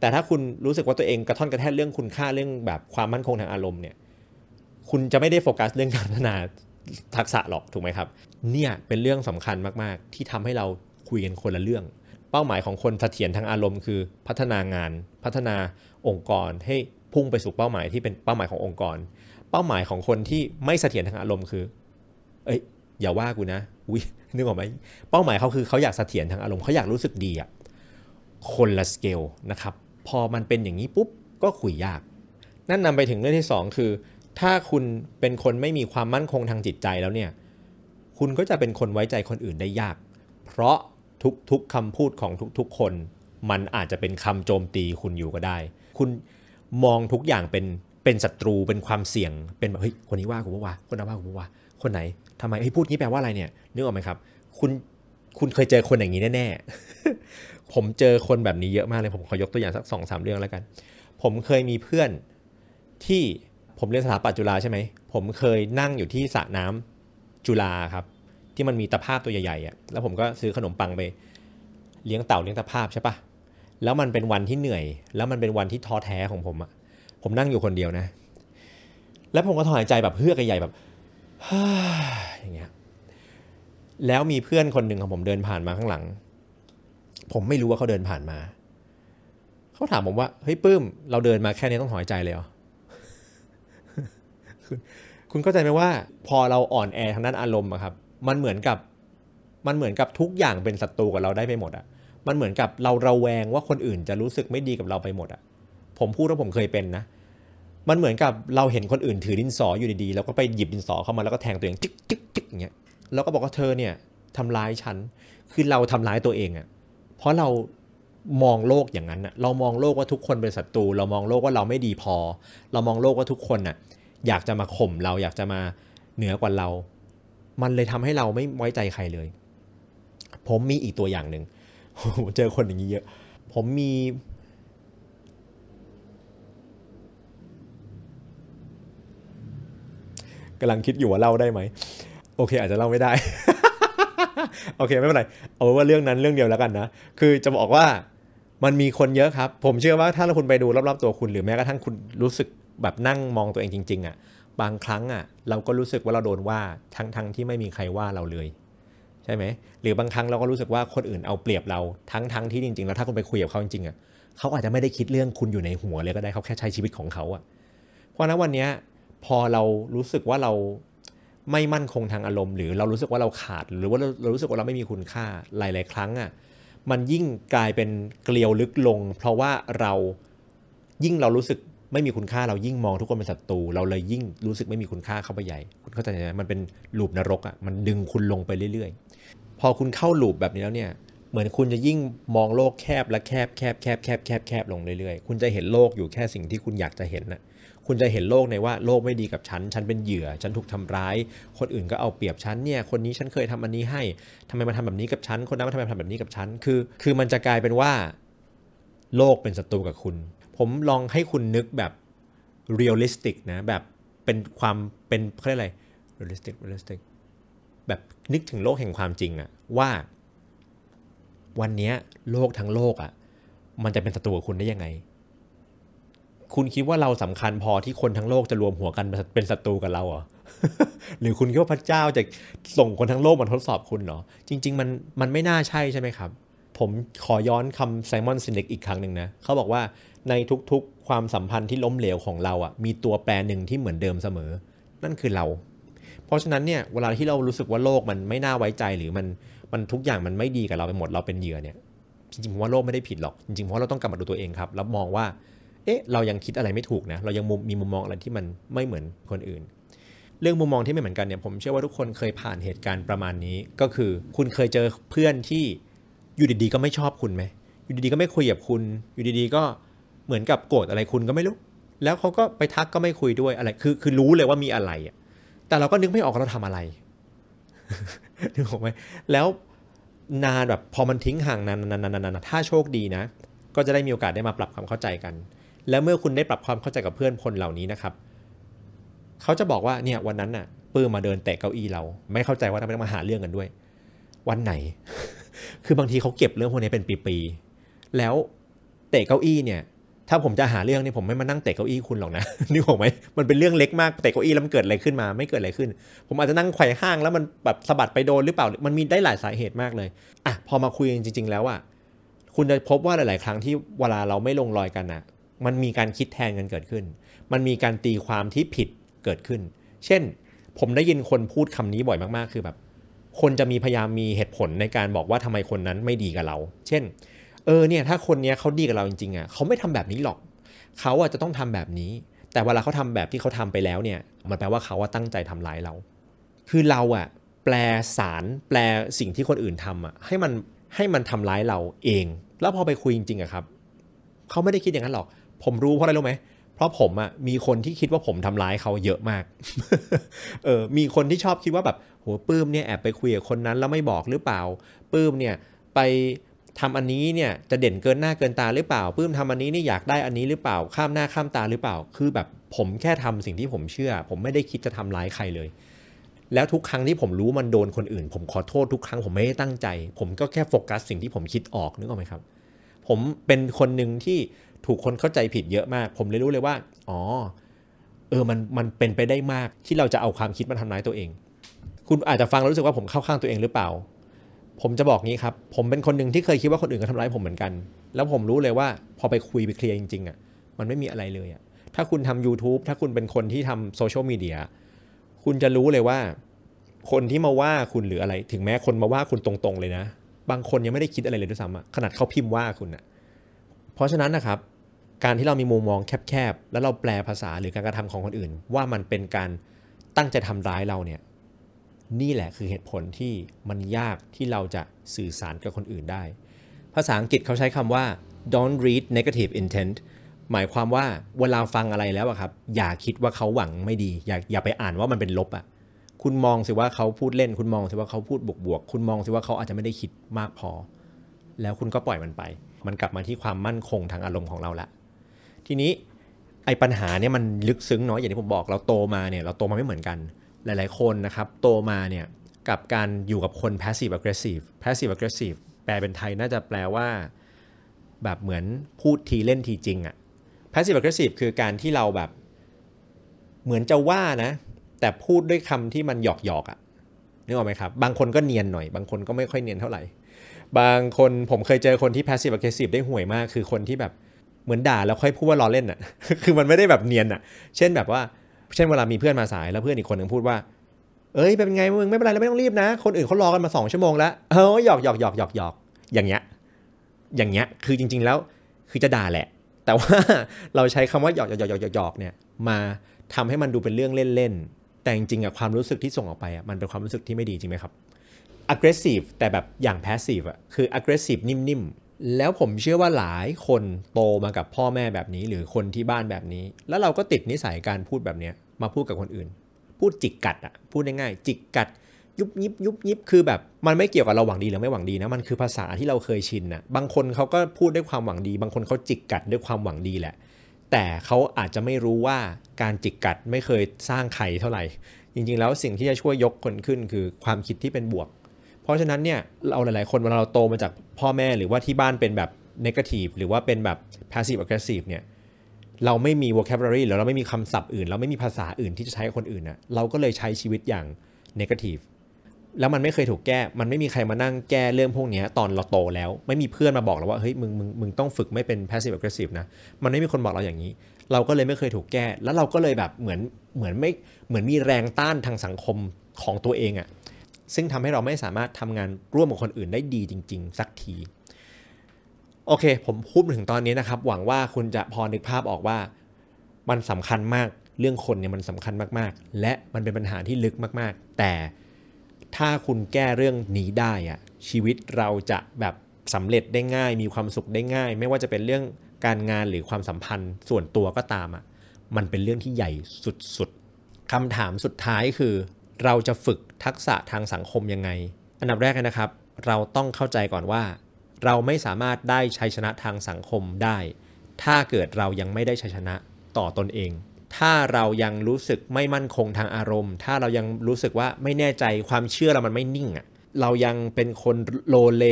แต่ถ้าคุณรู้สึกว่าตัวเองกระท่อนกระแทกเรื่องคุณค่าเรื่องแบบความมั่นคงทางอารมณ์เนี่ยคุณจะไม่ได้โฟกัสเรื่องการพัฒนาทักษะหรอกถูกไหมครับ เนี่ยเป็นเรื่องสำคัญมาก ๆ ที่ทำให้เราคุยกันคนละเรื่อง เป้าหมายของคนเสถียรทางอารมณ์คือพัฒนางาน พัฒนาองค์กรให้พุ่งไปสู่เป้าหมายที่เป็นเป้าหมายขององค์กร เป้าหมายของคนที่ไม่เสถียรทางอารมณ์คือ เอ้ยอย่าว่ากูนะอุ้ยนึกออกไหมเป้าหมายเขาคือเขาอยากเสถียรทางอารมณ์เขาอยากรู้สึกดีอะคนละสเกลนะครับพอมันเป็นอย่างนี้ปุ๊บก็คุยยาก นั่นนำไปถึงเรื่องที่ 2 คือ ถ้าคุณเป็นคนไม่มีความมั่นคงทางจิตใจแล้วเนี่ย คุณก็จะเป็นคนไว้ใจคนอื่นได้ยาก เพราะ ทุกๆคำพูดของทุกๆ คน มันอาจจะเป็นคำโจมตีคุณอยู่ก็ได้ คุณมองทุกอย่างเป็นเป็นศัตรูเป็นความเสี่ยง เป็นแบบเฮ้ยคนนี้ว่ากูปะวะคนนั้นว่ากูปะวะคนไหนทำไมเฮ้ยพูดงี้แปลว่าอะไรเนี่ยนึกออกไหมครับ คุณคุณเคยเจอคนอย่างนี้แน่ๆ ผมเจอคนแบบนี้เยอะมากเลย ผมขอยกตัวอย่างสักสองสามเรื่องแล้วกัน ผมเคยมีเพื่อนที่ผมเรียนสถาปัตย์จุฬาใช่ไหม ผมเคยนั่งอยู่ที่สระน้ำจุฬาครับ ที่มันมีตะภาพตัวใหญ่ๆอะแล้วผมก็ซื้อขนมปังไป เลี้ยงเต่าเลี้ยงตะภาพใช่ปะแล้วมันเป็นวันที่เหนื่อย แล้วมันเป็นวันที่ท้อแท้ของผมอะผมนั่งอยู่คนเดียวนะ แล้วผมก็ถอนหายใจแบบเฮือกใหญ่แบบอย่างเงี้ยแล้วมีเพื่อนคนหนึ่งของผมเดินผ่านมาข้างหลัง ผมไม่รู้ว่าเขาเดินผ่านมา เขาถามผมว่าเฮ้ยปื้ม เราเดินมาแค่นี้ต้องถอยใจเลยเหรอคุณเข้าใจไหมว่า พอเราอ่อนแอทางด้านอารมณ์อะครับ มันเหมือนกับ มันเหมือนกับทุกอย่างเป็นศัตรูกับเราได้ไปหมดอะมันเหมือนกับเราระแวงว่าคนอื่นจะรู้สึกไม่ดีกับเราไปหมดอะผมพูดว่าผมเคยเป็นนะ มันเหมือนกับเราเห็นคนอื่นถือดินสออยู่ดีๆ แล้วก็ไปหยิบดินสอเข้ามาแล้วก็แทงตัวเองจึ๊กจึ๊กจึ๊กอย่างเงี้ย แล้วก็บอกว่าเธอเนี่ยทำร้ายฉัน คือเราทำร้ายตัวเองอะเพราะเรามองโลกอย่างนั้นอะเรามองโลกว่าทุกคนเป็นศัตรู เรามองโลกว่าเราไม่ดีพอ เรามองโลกว่าทุกคนน่ะอยากจะมาข่มเราอยากจะมาเหนือกว่าเรา มันเลยทำให้เราไม่ไว้ใจใครเลย ผมมีอีกตัวอย่างหนึ่งเจอคนอย่างนี้เยอะ ผมมี กำลังคิดอยู่ว่าเล่าได้ไหม โอเค อาจจะเล่าไม่ได้ โอเค ไม่เป็นไร เอาว่าเรื่องนั้นเรื่องเดียวแล้วกันนะ คือจะบอกว่ามันมีคนเยอะครับ ผมเชื่อว่าถ้าคุณไปดูรอบๆตัวคุณหรือแม้กระทั่งคุณรู้สึกแบบนั่งมองตัวเองจริง ๆอะ่ะ บางครั้งอะ่ะเราก็รู้สึกว่าเราโดนว่าทั้งๆทที่ไม่มีใครว่าเราเลย ใช่ไหมหรือบางครั้งเราก็รู้สึกว่าคนอื่นเอาเปรียบเราทั้งๆทที่จริงๆ แล้วถ้าคุณไปคุยกับเขาจริงๆอะ่ะเขาอาจจะไม่ได้คิดเรื่องคุณอยู่ในหัวเลยก็ได้เขาแค่ใช้ชีวิตของเขาอะ่ะเพราะนั้นวันนี้พอเรารู้สึกว่าเราไม่มั่นคงทางอารมณ์ หรือเรารู้สึกว่าเราขาด หรือว่าเรารู้สึกว่าเราไม่มีคุณค่าหลาย ๆ ครั้งอะ่ะมันยิ่งกลายเป็นเกลียวลึกลง เพราะว่าเรายิ่งเรารู้สึก ไม่มีคุณค่าเรายิ่งมองทุกคนเป็นศัตรูเราเลยยิ่งรู้สึกไม่มีคุณค่าเข้าไปใหญ่ คุณเข้าใจไหมมันเป็นลูปนรกอะ่ะมันดึงคุณลงไปเรื่อย ๆ พอคุณเข้าลูปแบบนี้แล้วเนี่ยเหมือนคุณจะยิ่งมองโลกแคบและแคบแคบแคบแคบแคบแคบลงเรื่อยๆ คุณจะเห็นโลกอยู่แค่สิ่งที่คุณอยากจะเห็นน่ะคุณจะเห็นโลกในว่าโลกไม่ดีกับฉัน ฉันเป็นเหยื่อ ฉันถูกทำร้าย คนอื่นก็เอาเปรียบฉันเนี่ย คนนี้ฉันเคยทำอันนี้ให้ทำไมมาทำแบบนี้กับฉัน คนนั้นมาทำไมทำแบบนี้กับฉัน คือ คือมันจะกลายเป็นว่า โลกเป็นศัตรูกับคุณ ผมลองให้คุณนึกแบบ realistic นะ แบบเป็นความเป็นเขาเรียกอะไร realistic realistic แบบนึกถึงโลกแห่งความจริงอะว่า วันนี้โลกทั้งโลกอะมันจะเป็นศัตรูกับคุณได้ยังไง คุณคิดว่าเราสำคัญพอที่คนทั้งโลกจะรวมหัวกันเป็นศัตรูกับเราเหรอหรือคุณคิดว่าพระเจ้าจะส่งคนทั้งโลกมาทดสอบคุณเหรอจริง ๆ มันมันไม่น่าใช่ใช่ไหมครับ ผมขอย้อนคำไซมอนซินเด็กอีกครั้งหนึ่งนะเขาบอกว่าในทุกๆ ความสัมพันธ์ที่ล้มเหลวของเราอะมีตัวแปรหนึ่งที่เหมือนเดิมเสมอ นั่นคือเรา เพราะฉะนั้นเนี่ยเวลาที่เรารู้สึกว่าโลกมันไม่น่าไว้ใจหรือมันมันทุกอย่างมันไม่ดีกับเราไปหมดเราเป็นเหยื่อเนี่ยจริงๆผมว่าโลกไม่ได้ผิดหรอกจริงๆเพราะเราต้องกลับมาดูตัวเองครับแล้วมองว่า เอ๊ะ เรายังคิดอะไรไม่ถูกนะ เรายังมีมุมมองอะไรที่มันไม่เหมือนคนอื่น เรื่องมุมมองที่ไม่เหมือนกันเนี่ยผมเชื่อว่าทุกคนเคยผ่านเหตุการณ์ประมาณนี้ ก็คือคุณเคยเจอเพื่อนที่ อยู่ดีๆก็ไม่ชอบคุณไหมอยู่ดีๆก็ไม่คุยกับคุณ อยู่ดีๆก็เหมือนกับโกรธอะไรคุณก็ไม่รู้ แล้วเขาก็ไปทักก็ไม่คุยด้วยอะไร คือคือรู้เลยว่ามีอะไรอะแต่เราก็นึกไม่ออกเราทำอะไรนึกออกไหมแล้วนานแบบพอมันทิ้งห่างนานๆๆถ้าโชคดีนะ ก็จะได้มีโอกาสได้มาปรับความเข้าใจกัน แล้วเมื่อคุณได้ปรับความเข้าใจกับเพื่อนคนเหล่านี้นะครับ เขาจะบอกว่าเนี่ยวันนั้นน่ะปื้มมาเดินแตะเก้าอี้เรา ไม่เข้าใจว่าทำไมต้องมาหาเรื่องกันด้วย วันไหน คือบางทีเขาเก็บเรื่องพวกนี้เป็นปีๆแล้วเตะเก้าอี้เนี่ย ถ้าผมจะหาเรื่องเนี่ยผมไม่มานั่งเตะเก้าอี้คุณหรอกนะนึกออกไหมมันเป็นเรื่องเล็กมากเตะเก้าอี้แล้วมันเกิดอะไรขึ้นมา ไม่เกิดอะไรขึ้น ผมอาจจะนั่งไขว่ห้างแล้วมันแบบสะบัดไปโดนหรือเปล่ามันมีได้หลายสาเหตุมากเลยอะพอมาคุยจริง ๆ แล้วอะคุณจะพบว่าหลาย ๆ ครั้งที่เวลาเราไม่ลงรอยกันอะ มันมีการคิดแทนกันเกิดขึ้น มันมีการตีความที่ผิดเกิดขึ้น เช่น ผมได้ยินคนพูดคำนี้บ่อยมากๆ คือแบบ คนจะมีพยายามมีเหตุผลในการบอกว่าทำไมคนนั้นไม่ดีกับเรา เช่น เออเนี่ยถ้าคนนี้เขาดีกับเราจริงๆอะเขาไม่ทำแบบนี้หรอก เขาอะจะต้องทำแบบนี้ แต่เวลาเขาทาแบบที่เขาทำไปแล้วเนี่ย มันแปลว่าเขาว่าตั้งใจทำร้ายเรา คือเราอะแปลสารแปลสิ่งที่คนอื่นทำอะให้มันให้มันทำร้ายเราเอง แล้วพอไปคุยจริงๆอะครับเขาไม่ได้คิดอย่างนั้นหรอก ผมรู้เพราะอะไรรู้ไหมเราะผมอะมีคนที่คิดว่าผมทำร้ายเขาเยอะมาก เออมีคนที่ชอบคิดว่าแบบโหปื้มเนี่ยแอบไปคุยกับคนนั้นแล้วไม่บอกหรือเปล่า ปื้มเนี่ยไปทำอันนี้เนี่ยจะเด่นเกินหน้าเกินตาหรือเปล่า ปื้มทำอันนี้นี่อยากได้อันนี้หรือเปล่า ข้ามหน้าข้ามตาหรือเปล่า คือแบบผมแค่ทำสิ่งที่ผมเชื่อ ผมไม่ได้คิดจะทำร้ายใครเลย แล้วทุกครั้งที่ผมรู้มันโดนคนอื่น ผมขอโทษทุกครั้งผมไม่ได้ตั้งใจ ผมก็แค่โฟกัสสิ่งที่ผมคิดออกนึกออกไหมครับ ผมเป็นคนหนึ่งที่ ถูกคนเข้าใจผิดเยอะมาก ผมเลยรู้เลยว่า อ๋อ เออ มัน มันเป็นไปได้มากที่เราจะเอาความคิดมาทำร้ายตัวเอง คุณอาจจะฟังแล้วรู้สึกว่าผมเข้าข้างตัวเองหรือเปล่า ผมจะบอกงี้ครับ ผมเป็นคนหนึ่งที่เคยคิดว่าคนอื่นก็ทำร้ายผมเหมือนกัน แล้วผมรู้เลยว่าพอไปคุยไปเคลียร์จริงๆอะ มันไม่มีอะไรเลยอะ ถ้าคุณทำ YouTube ถ้าคุณเป็นคนที่ทำโซเชียลมีเดีย คุณจะรู้เลยว่า คนที่มาว่าคุณหรืออะไร ถึงแม้คนมาว่าคุณตรงๆเลยนะ บางคนยังไม่ได้คิดอะไรเลยด้วยซ้ำอะขนาดเขาพิมพ์ว่าคุณอะเพราะฉะนั้นนะครับ การที่เรามีมุมมองแคบๆ แล้วเราแปลภาษาหรือการกระทำของคนอื่น ว่ามันเป็นการตั้งใจทำร้ายเราเนี่ยนี่แหละคือเหตุผลที่มันยากที่เราจะสื่อสารกับคนอื่นได้ ภาษาอังกฤษเขาใช้คำว่า don't read negative intent หมายความว่าเวลาฟังอะไรแล้วครับ อย่าคิดว่าเขาหวังไม่ดี อย่าอย่าไปอ่านว่ามันเป็นลบอะคุณมองสิว่าเขาพูดเล่น คุณมองสิว่าเขาพูดบวกบวกคุณมองสิว่าเขาอาจจะไม่ได้คิดมากพอ แล้วคุณก็ปล่อยมันไป มันกลับมาที่ความมั่นคงทางอารมณ์ของเราละ ทีนี้ไอ้ปัญหาเนี่ยมันลึกซึ้งเนาะอย่างที่ผมบอกเราโตมาเนี่ยเราโตมาไม่เหมือนกัน หลาย ๆ คนนะครับโตมาเนี่ยกับการอยู่กับคน passive aggressive passive aggressive แปลเป็นไทยน่าจะแปลว่า แบบเหมือนพูดทีเล่นทีจริงอะ passive aggressive คือการที่เราแบบ เหมือนจะว่านะ แต่พูดด้วยคำที่มันหยอกหยอกอะนึกออกไหมครับ บางคนก็เนียนหน่อย บางคนก็ไม่ค่อยเนียนเท่าไหร่ บางคนผมเคยเจอคนที่ passive aggressive ได้ห่วยมาก คือคนที่แบบ เหมือนด่าแล้วค่อยพูดว่าล้อเล่นอะคือมันไม่ได้แบบเนียนอะเช่นแบบว่า เช่นเวลามีเพื่อนมาสายแล้วเพื่อนอีกคนหนึ่งพูดว่า เอ้ยเป็นไงมึงไม่เป็นไรแล้วไม่ต้องรีบนะ คนอื่นเขารอกันมาสองชั่วโมงแล้วเออหยอกหยอกหยอกหยอกหยอกอย่างเงี้ย อย่างเงี้ย คือจริง ๆแล้วคือจะด่าแหละ แต่ว่าเราใช้คำว่าหยอกหยอกหยอกหยอกหยอกเนี่ย มาทำให้มันดูเป็นเรื่องเล่นๆ แต่จริงๆอะความรู้สึกที่ส่งออกไปอะมันเป็นความรู้สึกที่ไม่ดีจริงไหมครับ aggressive แต่แบบอย่าง passive อะคือ aggressive นิ่มๆ แล้วผมเชื่อว่าหลายคนโตมากับพ่อแม่แบบนี้ หรือคนที่บ้านแบบนี้ แล้วเราก็ติดนิสัยการพูดแบบนี้มาพูดกับคนอื่น พูดจิกกัดอะพูดง่ายๆจิกกัด ยุบยิบยุบยิบคือแบบ มันไม่เกี่ยวกับเราหวังดีหรือไม่หวังดีนะมันคือภาษาที่เราเคยชินนะบางคนเขาก็พูดด้วยความหวังดี บางคนเขาจิกกัดด้วยความหวังดีแหละ แต่เขาอาจจะไม่รู้ว่าการจิกกัดไม่เคยสร้างใครเท่าไหร่ จริงๆ แล้วสิ่งที่จะช่วยยกคนขึ้นคือความคิดที่เป็นบวก เพราะฉะนั้นเนี่ยเราหลาย ๆ คนเวลาเราโตมาจากพ่อแม่หรือว่าที่บ้านเป็นแบบ negative หรือว่าเป็นแบบ passive aggressive เนี่ยเราไม่มี vocabulary หรือเราไม่มีคำศัพท์อื่น เราไม่มีภาษาอื่นที่จะใช้กับคนอื่นนะเราก็เลยใช้ชีวิตอย่าง negative แล้วมันไม่เคยถูกแก้ มันไม่มีใครมานั่งแก้เรื่องพวกนี้ตอนเราโตแล้ว ไม่มีเพื่อนมาบอกเราว่า เฮ้ย มึง มึง มึงต้องฝึกไม่เป็น passive aggressive นะ มันไม่มีคนบอกเราอย่างนี้ เราก็เลยไม่เคยถูกแก้ แล้วเราก็เลยแบบเหมือน เหมือนไม่ เหมือนมีแรงต้านทางสังคมของตัวเองอะ ซึ่งทำให้เราไม่สามารถทำงานร่วมกับคนอื่นได้ดีจริง ๆ สักที โอเค ผมพูดถึงตอนนี้นะครับ หวังว่าคุณจะพอนึกภาพออกว่า มันสำคัญมากเรื่องคนเนี่ยมันสำคัญมากๆ และมันเป็นปัญหาที่ลึกมากๆ แต่ถ้าคุณแก้เรื่องนี้ได้อะชีวิตเราจะแบบสำเร็จได้ง่าย มีความสุขได้ง่าย ไม่ว่าจะเป็นเรื่องการงานหรือความสัมพันธ์ส่วนตัวก็ตามอะมันเป็นเรื่องที่ใหญ่สุดๆคำถามสุดท้ายคือ เราจะฝึก ทักษะทางสังคมยังไง อันดับแรกนะครับ เราต้องเข้าใจก่อนว่า เราไม่สามารถได้ชัยชนะทางสังคมได้ ถ้าเกิดเรายังไม่ได้ชัยชนะต่อตนเอง ถ้าเรายังรู้สึกไม่มั่นคงทางอารมณ์ ถ้าเรายังรู้สึกว่าไม่แน่ใจความเชื่อเรามันไม่นิ่งอะ่ะเรายังเป็นคนโลเล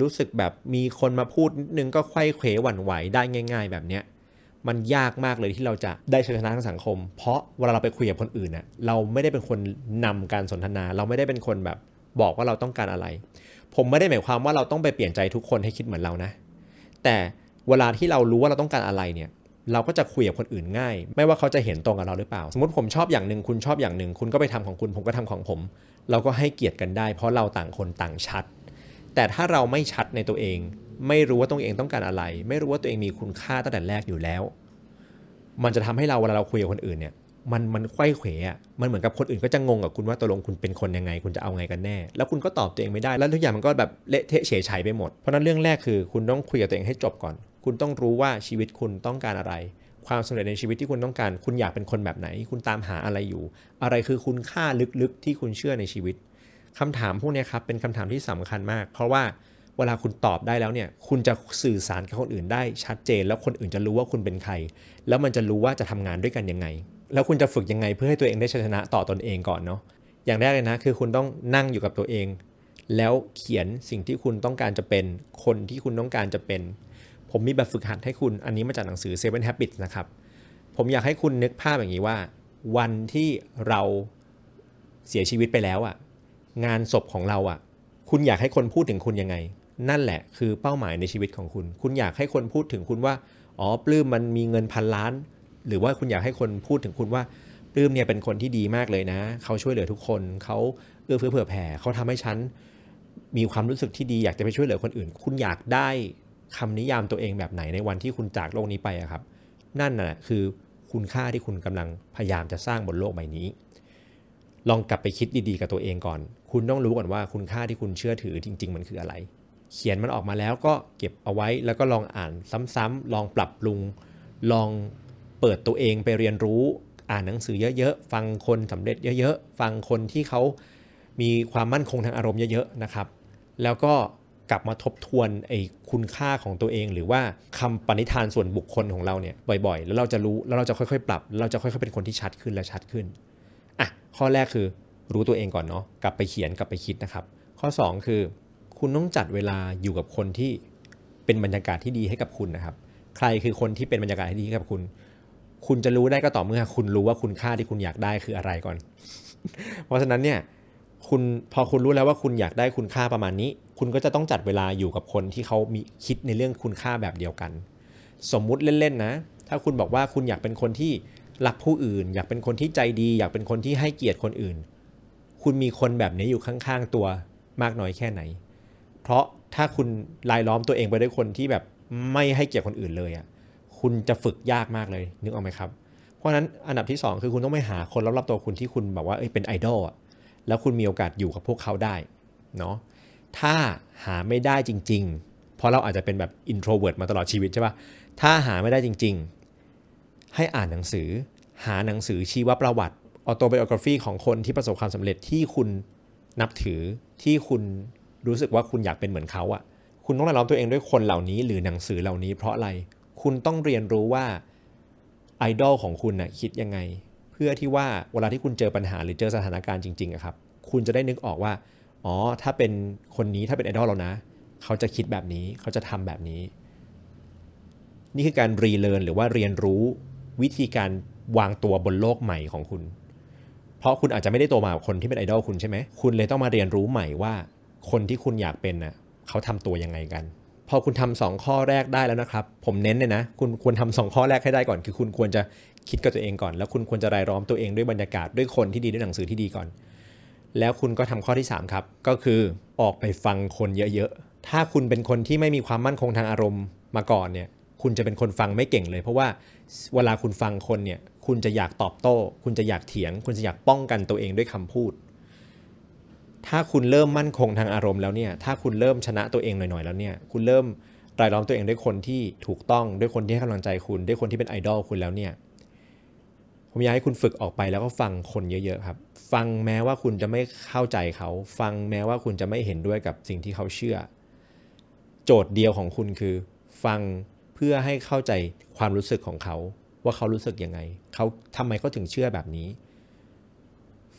รู้สึกแบบมีคนมาพูดนิดนึงก็ไขว้เขวหวั่นไหวได้ง่าย ๆ แบบเนี้ย มันยากมากเลยที่เราจะได้ชัยชนะทางสังคม เพราะเวลาเราไปคุยกับคนอื่นน่ะเราไม่ได้เป็นคนนำการสนทนา เราไม่ได้เป็นคนแบบบอกว่าเราต้องการอะไร ผมไม่ได้หมายความว่าเราต้องไปเปลี่ยนใจทุกคนให้คิดเหมือนเรานะ แต่เวลาที่เรารู้ว่าเราต้องการอะไรเนี่ยเราก็จะคุยกับคนอื่นง่าย ไม่ว่าเขาจะเห็นตรงกับเราหรือเปล่า สมมติผมชอบอย่างหนึ่งคุณชอบอย่างหนึ่ง คุณก็ไปทำของคุณผมก็ทำของผม เราก็ให้เกียรติกันได้ เพราะเราต่างคนต่างชัด แต่ถ้าเราไม่ชัดในตัวเอง ไม่รู้ว่าตัวเองต้องการอะไร ไม่รู้ว่าตัวเองมีคุณค่าตั้งแต่แรกอยู่แล้ว มันจะทำให้เราเวลาเราคุยกับคนอื่นเนี่ย มันมันไขว้เขวอะมันเหมือนกับคนอื่นก็จะงงกับคุณว่าตกลงคุณเป็นคนยังไง คุณจะเอาไงกันแน่ แล้วคุณก็ตอบตัวเองไม่ได้ แล้วทุกอย่างมันก็แบบเละเทะเฉยชัยไปหมด เพราะนั้นเรื่องแรกคือคุณต้องคุยกับตัวเองให้จบก่อน คุณต้องรู้ว่าชีวิตคุณต้องการอะไร ความสำเร็จในชีวิตที่คุณต้องการ คุณอยากเป็นคนแบบไหน คุณตามหาอะไรอยู่ อะไรคือคุณค่าลึกๆที่คุณเชื่อในชีวิตคำถามพวกนี้ครับเป็นคำถามที่สำคัญมาก เพราะว่า เวลาคุณตอบได้แล้วเนี่ยคุณจะสื่อสารกับคนอื่นได้ชัดเจน แล้วคนอื่นจะรู้ว่าคุณเป็นใคร แล้วมันจะรู้ว่าจะทำงานด้วยกันยังไง แล้วคุณจะฝึกยังไงเพื่อให้ตัวเองได้ชัยชนะต่อตอนเองก่อนเนาะอย่างแรกเลยนะคือคุณต้องนั่งอยู่กับตัวเอง แล้วเขียนสิ่งที่คุณต้องการจะเป็น คนที่คุณต้องการจะเป็น ผมมีแบบฝึกหัดให้คุณอันนี้มาจากหนังสือ Seven Habits นะครับผมอยากให้คุณนึกภาพอย่างนี้ว่า วันที่เราเสียชีวิตไปแล้วอะ่ะงานศพของเราอะ่ะ คุณอยากให้คนพูดถึงคุณยังไง นั่นแหละคือเป้าหมายในชีวิตของคุณ คุณอยากให้คนพูดถึงคุณว่า อ๋อปลื้มมันมีเงินพันล้าน หรือว่าคุณอยากให้คนพูดถึงคุณว่าปลื้มเนี่ยเป็นคนที่ดีมากเลยนะ เขาช่วยเหลือทุกคนเขาเอื้อเฟื้อเผื่อแผ่เขาทำให้ฉันมีความรู้สึกที่ดีอยากจะไปช่วยเหลือคนอื่น คุณอยากได้คำนิยามตัวเองแบบไหนในวันที่คุณจากโลกนี้ไปอะครับ นั่นน่ะคือคุณค่าที่คุณกำลังพยายามจะสร้างบนโลกใบนี้ ลองกลับไปคิดดีๆกับตัวเองก่อน คุณต้องรู้ก่อนว่าคุณค่าที่คุณเชื่อถือจริง ๆ มันคืออะไร เขียนมันออกมาแล้วก็เก็บเอาไว้แล้วก็ลองอ่านซ้ำๆลองปรับปรุง ลองเปิดตัวเองไปเรียนรู้อ่านหนังสือเยอะๆ ฟังคนสำเร็จเยอะๆ ฟังคนที่เขามีความมั่นคงทางอารมณ์เยอะๆ นะครับ แล้วก็กลับมาทบทวนไอ้คุณค่าของตัวเอง หรือว่าคำปณิธานส่วนบุคคลของเราเนี่ยบ่อยๆ แล้วเราจะรู้แล้วเราจะค่อยๆ ปรับ เราจะค่อยๆ เป็นคนที่ชัดขึ้นและชัดขึ้น อะ ข้อแรกคือรู้ตัวเองก่อนเนาะ กลับไปเขียนกลับไปคิดนะครับ ข้อ 2 คือ คุณต้องจัดเวลาอยู่กับคนที่เป็นบรรยากาศที่ดีให้กับคุณนะครับ ใครคือคนที่เป็นบรรยากาศที่ดีให้กับคุณ คุณจะรู้ได้ก็ต่อเมื่อ คุณรู้ว่าคุณค่าที่คุณอยากได้คืออะไรก่อน เพราะฉะนั้นเนี่ยคุณพอคุณรู้แล้วว่าคุณอยากได้คุณค่าประมาณนี้ คุณก็จะต้องจัดเวลาอยู่กับคนที่เขามีคิดในเรื่องคุณค่าแบบเดียวกัน สมมุติเล่นๆนะ ถ้าคุณบอกว่าคุณอยากเป็นคนที่รักผู้อื่น อยากเป็นคนที่ใจดี อยากเป็นคนที่ให้เกียรติคนอื่น คุณมีคนแบบนี้อยู่ข้างๆตัวมากน้อยแค่ไหน เพราะถ้าคุณลายล้อมตัวเองไปด้วยคนที่แบบไม่ให้เกียรติคนอื่นเลยอะคุณจะฝึกยากมากเลยนึกออกไหมครับ เพราะฉะนั้นอันดับที่ 2 คือคุณต้องไปหาคนรอบๆตัวคุณที่คุณแบบว่าเอ้ยเป็นไอดอลอะแล้วคุณมีโอกาสอยู่กับพวกเขาได้เนาะถ้าหาไม่ได้จริง ๆ เพราะเราอาจจะเป็นแบบ introvert มาตลอดชีวิตใช่ปะถ้าหาไม่ได้จริง ๆ ให้อ่านหนังสือ หาหนังสือชีวประวัติ autobiography ของคนที่ประสบความสำเร็จที่คุณนับถือที่คุณ รู้สึกว่าคุณอยากเป็นเหมือนเขาอะ่ะคุณต้องรล้อมตัวเองด้วยคนเหล่านี้ หรือหนังสือเหล่านี้ เพราะอะไรคุณต้องเรียนรู้ว่าไอดอลของคุณน่ะคิดยังไง เพื่อที่ว่าเวลาที่คุณเจอปัญหาหรือเจอสถานการณ์จริงๆอะครับ คุณจะได้นึกออกว่าอ๋อถ้าเป็นคนนี้ถ้าเป็นไอดอลเรานะ เขาจะคิดแบบนี้เขาจะทำแบบนี้ นี่คือการรีเลิร์นหรือว่าเรียนรู้วิธีการวางตัวบนโลกใหม่ของคุณ เพราะคุณอาจจะไม่ได้โตมากับคนที่เป็นไอดอลคุณใช่ไหมคุณเลยต้องมาเรียนรู้ใหม่ว่า คนที่คุณอยากเป็นน่ะเขาทำตัวยังไงกัน พอคุณทำสองข้อแรกได้แล้วนะครับ ผมเน้นเลยนะ คุณควรทำสองข้อแรกให้ได้ก่อน คือคุณควรจะคิดกับตัวเองก่อน แล้วคุณควรจะรายล้อมตัวเองด้วยบรรยากาศด้วยคนที่ดีด้วยหนังสือที่ดีก่อน แล้วคุณก็ทำข้อที่ 3 ครับ ก็คือออกไปฟังคนเยอะๆ ถ้าคุณเป็นคนที่ไม่มีความมั่นคงทางอารมณ์มาก่อนเนี่ยคุณจะเป็นคนฟังไม่เก่งเลย เพราะว่าเวลาคุณฟังคนเนี่ยคุณจะอยากตอบโต้ คุณจะอยากเถียง คุณจะอยากป้องกันตัวเองด้วยคำพูด ถ้าคุณเริ่มมั่นคงทางอารมณ์แล้วเนี่ย ถ้าคุณเริ่มชนะตัวเองหน่อยๆแล้วเนี่ย คุณเริ่มรายล้อมตัวเองด้วยคนที่ถูกต้อง ด้วยคนที่ให้กำลังใจคุณ ด้วยคนที่เป็นไอดอลคุณแล้วเนี่ย ผมอยากให้คุณฝึกออกไปแล้วก็ฟังคนเยอะๆครับ ฟังแม้ว่าคุณจะไม่เข้าใจเขา ฟังแม้ว่าคุณจะไม่เห็นด้วยกับสิ่งที่เขาเชื่อ โจทย์เดียวของคุณคือ ฟังเพื่อให้เข้าใจความรู้สึกของเขา ว่าเขารู้สึกยังไง เขาทำไมเขาถึงเชื่อแบบนี้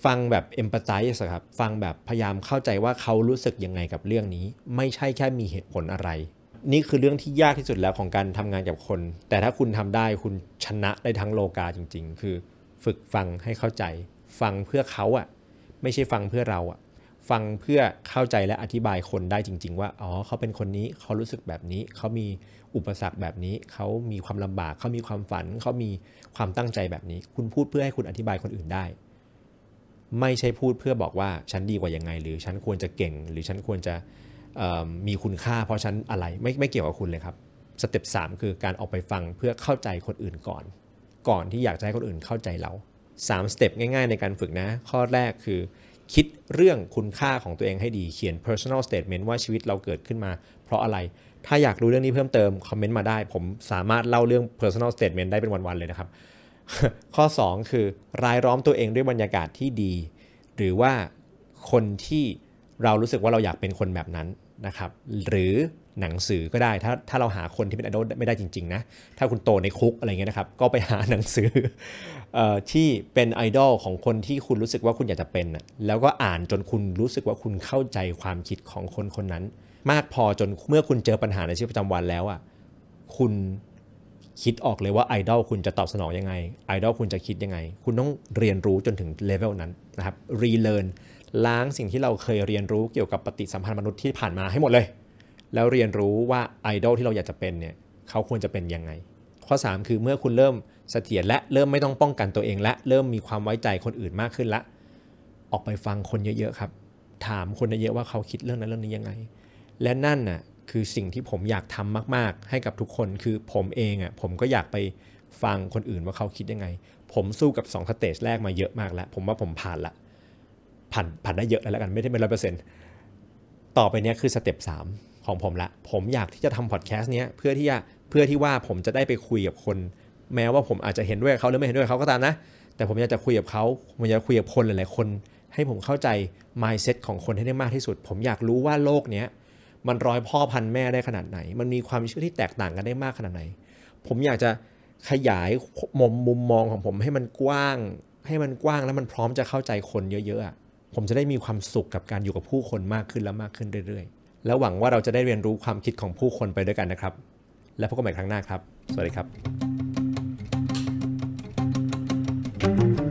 ฟังแบบเอมพัตไ z ส์ครับฟังแบบพยายามเข้าใจว่าเขารู้สึกยังไงกับเรื่องนี้ ไม่ใช่แค่มีเหตุผลอะไร นี่คือเรื่องที่ยากที่สุดแล้วของการทำงานกับคน แต่ถ้าคุณทำได้คุณชนะได้ทั้งโลกาจริง ๆ คือ ฝึกฟังให้เข้าใจ ฟังเพื่อเขาอะไม่ใช่ฟังเพื่อเราอะฟังเพื่อเข้าใจและอธิบายคนได้จริง ๆ ว่าอ๋อเขาเป็นคนนี้เขารู้สึกแบบนี้ เขามีอุปสรรคแบบนี้ เขามีความลำบาก เขามีความฝัน เขามีความตั้งใจแบบนี้ คุณพูดเพื่อให้คุณอธิบายคนอื่นได้ ไม่ใช่พูดเพื่อบอกว่าฉันดีกว่ายังไง หรือฉันควรจะเก่ง หรือฉันควรจะมีคุณค่า เพราะฉันอะไรไม่ไม่เกี่ยวกับคุณเลยครับสเต็ปสคือการออกไปฟังเพื่อเข้าใจคนอื่นก่อน ก่อนที่อยากจะให้คนอื่นเข้าใจเรา3สเต็ปง่ายๆ ในการฝึกนะ ข้อแรกคือ คิดเรื่องคุณค่าของตัวเองให้ดีเขียน personal statement ว่าชีวิตเราเกิดขึ้นมา เพราะอะไร ถ้าอยากรู้เรื่องนี้เพิ่มเติม คอมเมนต์มาได้ ผมสามารถเล่าเรื่อง personal statement ได้เป็นวันๆเลยนะครับ ข้อ 2 คือรายล้อมตัวเองด้วยบรรยากาศที่ดี หรือว่าคนที่เรารู้สึกว่าเราอยากเป็นคนแบบนั้นนะครับ หรือหนังสือก็ได้ ถ้าถ้าเราหาคนที่เป็นไอดอลไม่ได้จริง ๆ นะ ถ้าคุณโตในคุกอะไรเงี้ยนะครับ ก็ไปหาหนังสืออที่เป็นไอดอลของคนที่คุณรู้สึกว่าคุณอยากจะเป็น แล้วก็อ่านจนคุณรู้สึกว่าคุณเข้าใจความคิดของคนคนนั้น มากพอจนเมื่อคุณเจอปัญหาในชีวิตประจำวันแล้วอะคุณ คิดออกเลยว่าไอดอลคุณจะตอบสนองยังไงไอดอลคุณจะคิดยังไง คุณต้องเรียนรู้จนถึงเลเวลนั้นนะครับ relearn ล้างสิ่งที่เราเคยเรียนรู้เกี่ยวกับปฏิสัมพันธ์มนุษย์ที่ผ่านมาให้หมดเลย แล้วเรียนรู้ว่าไอดอลที่เราอยากจะเป็นเนี่ยเขาควรจะเป็นยังไง ข้อ 3 คือเมื่อคุณเริ่มเสถียรและเริ่มไม่ต้องป้องกันตัวเอง และเริ่มมีความไว้ใจคนอื่นมากขึ้นละ ออกไปฟังคนเยอะๆครับ ถามคนเยอะๆว่าเขาคิดเรื่องนั้นเรื่องนี้ยังไง และนั่นน่ะ คือสิ่งที่ผมอยากทำมาก ๆ ให้กับทุกคนคือผมเองอะผมก็อยากไปฟังคนอื่นว่าเขาคิดยังไง ผมสู้กับ2 stage แรกมาเยอะมากแล้ว ผมว่าผมผ่านละผ่านผ่านได้เยอะแล้วกันไม่ได้เป็นร้อยเปอร์เซ็นต์ต่อไปเนี้ยคือ step สามของผมละผมอยากที่จะทำพอดแคสต์เนี้ยเพื่อที่จะเพื่อที่ว่าผมจะได้ไปคุยกับคน แม้ว่าผมอาจจะเห็นด้วยเขาหรือไม่เห็นด้วยเขาก็ตามนะ แต่ผมอยากจะคุยกับเขาผมอยากคุยกับคนหลาย ๆ คน ให้ผมเข้าใจ mindset ของคนให้ได้มากที่สุด ผมอยากรู้ว่าโลกเนี้ย มันร้อยพ่อพันแม่ได้ขนาดไหน มันมีความเชื่อที่แตกต่างกันได้มากขนาดไหน ผมอยากจะขยายมุมมุมมองของผมให้มันกว้าง ให้มันกว้างแล้วมันพร้อมจะเข้าใจคนเยอะๆ ผมจะได้มีความสุขกับการอยู่กับผู้คนมากขึ้นและมากขึ้นเรื่อยๆ แล้วหวังว่าเราจะได้เรียนรู้ความคิดของผู้คนไปด้วยกันนะครับ และพบกันใหม่ครั้งหน้าครับ สวัสดีครับ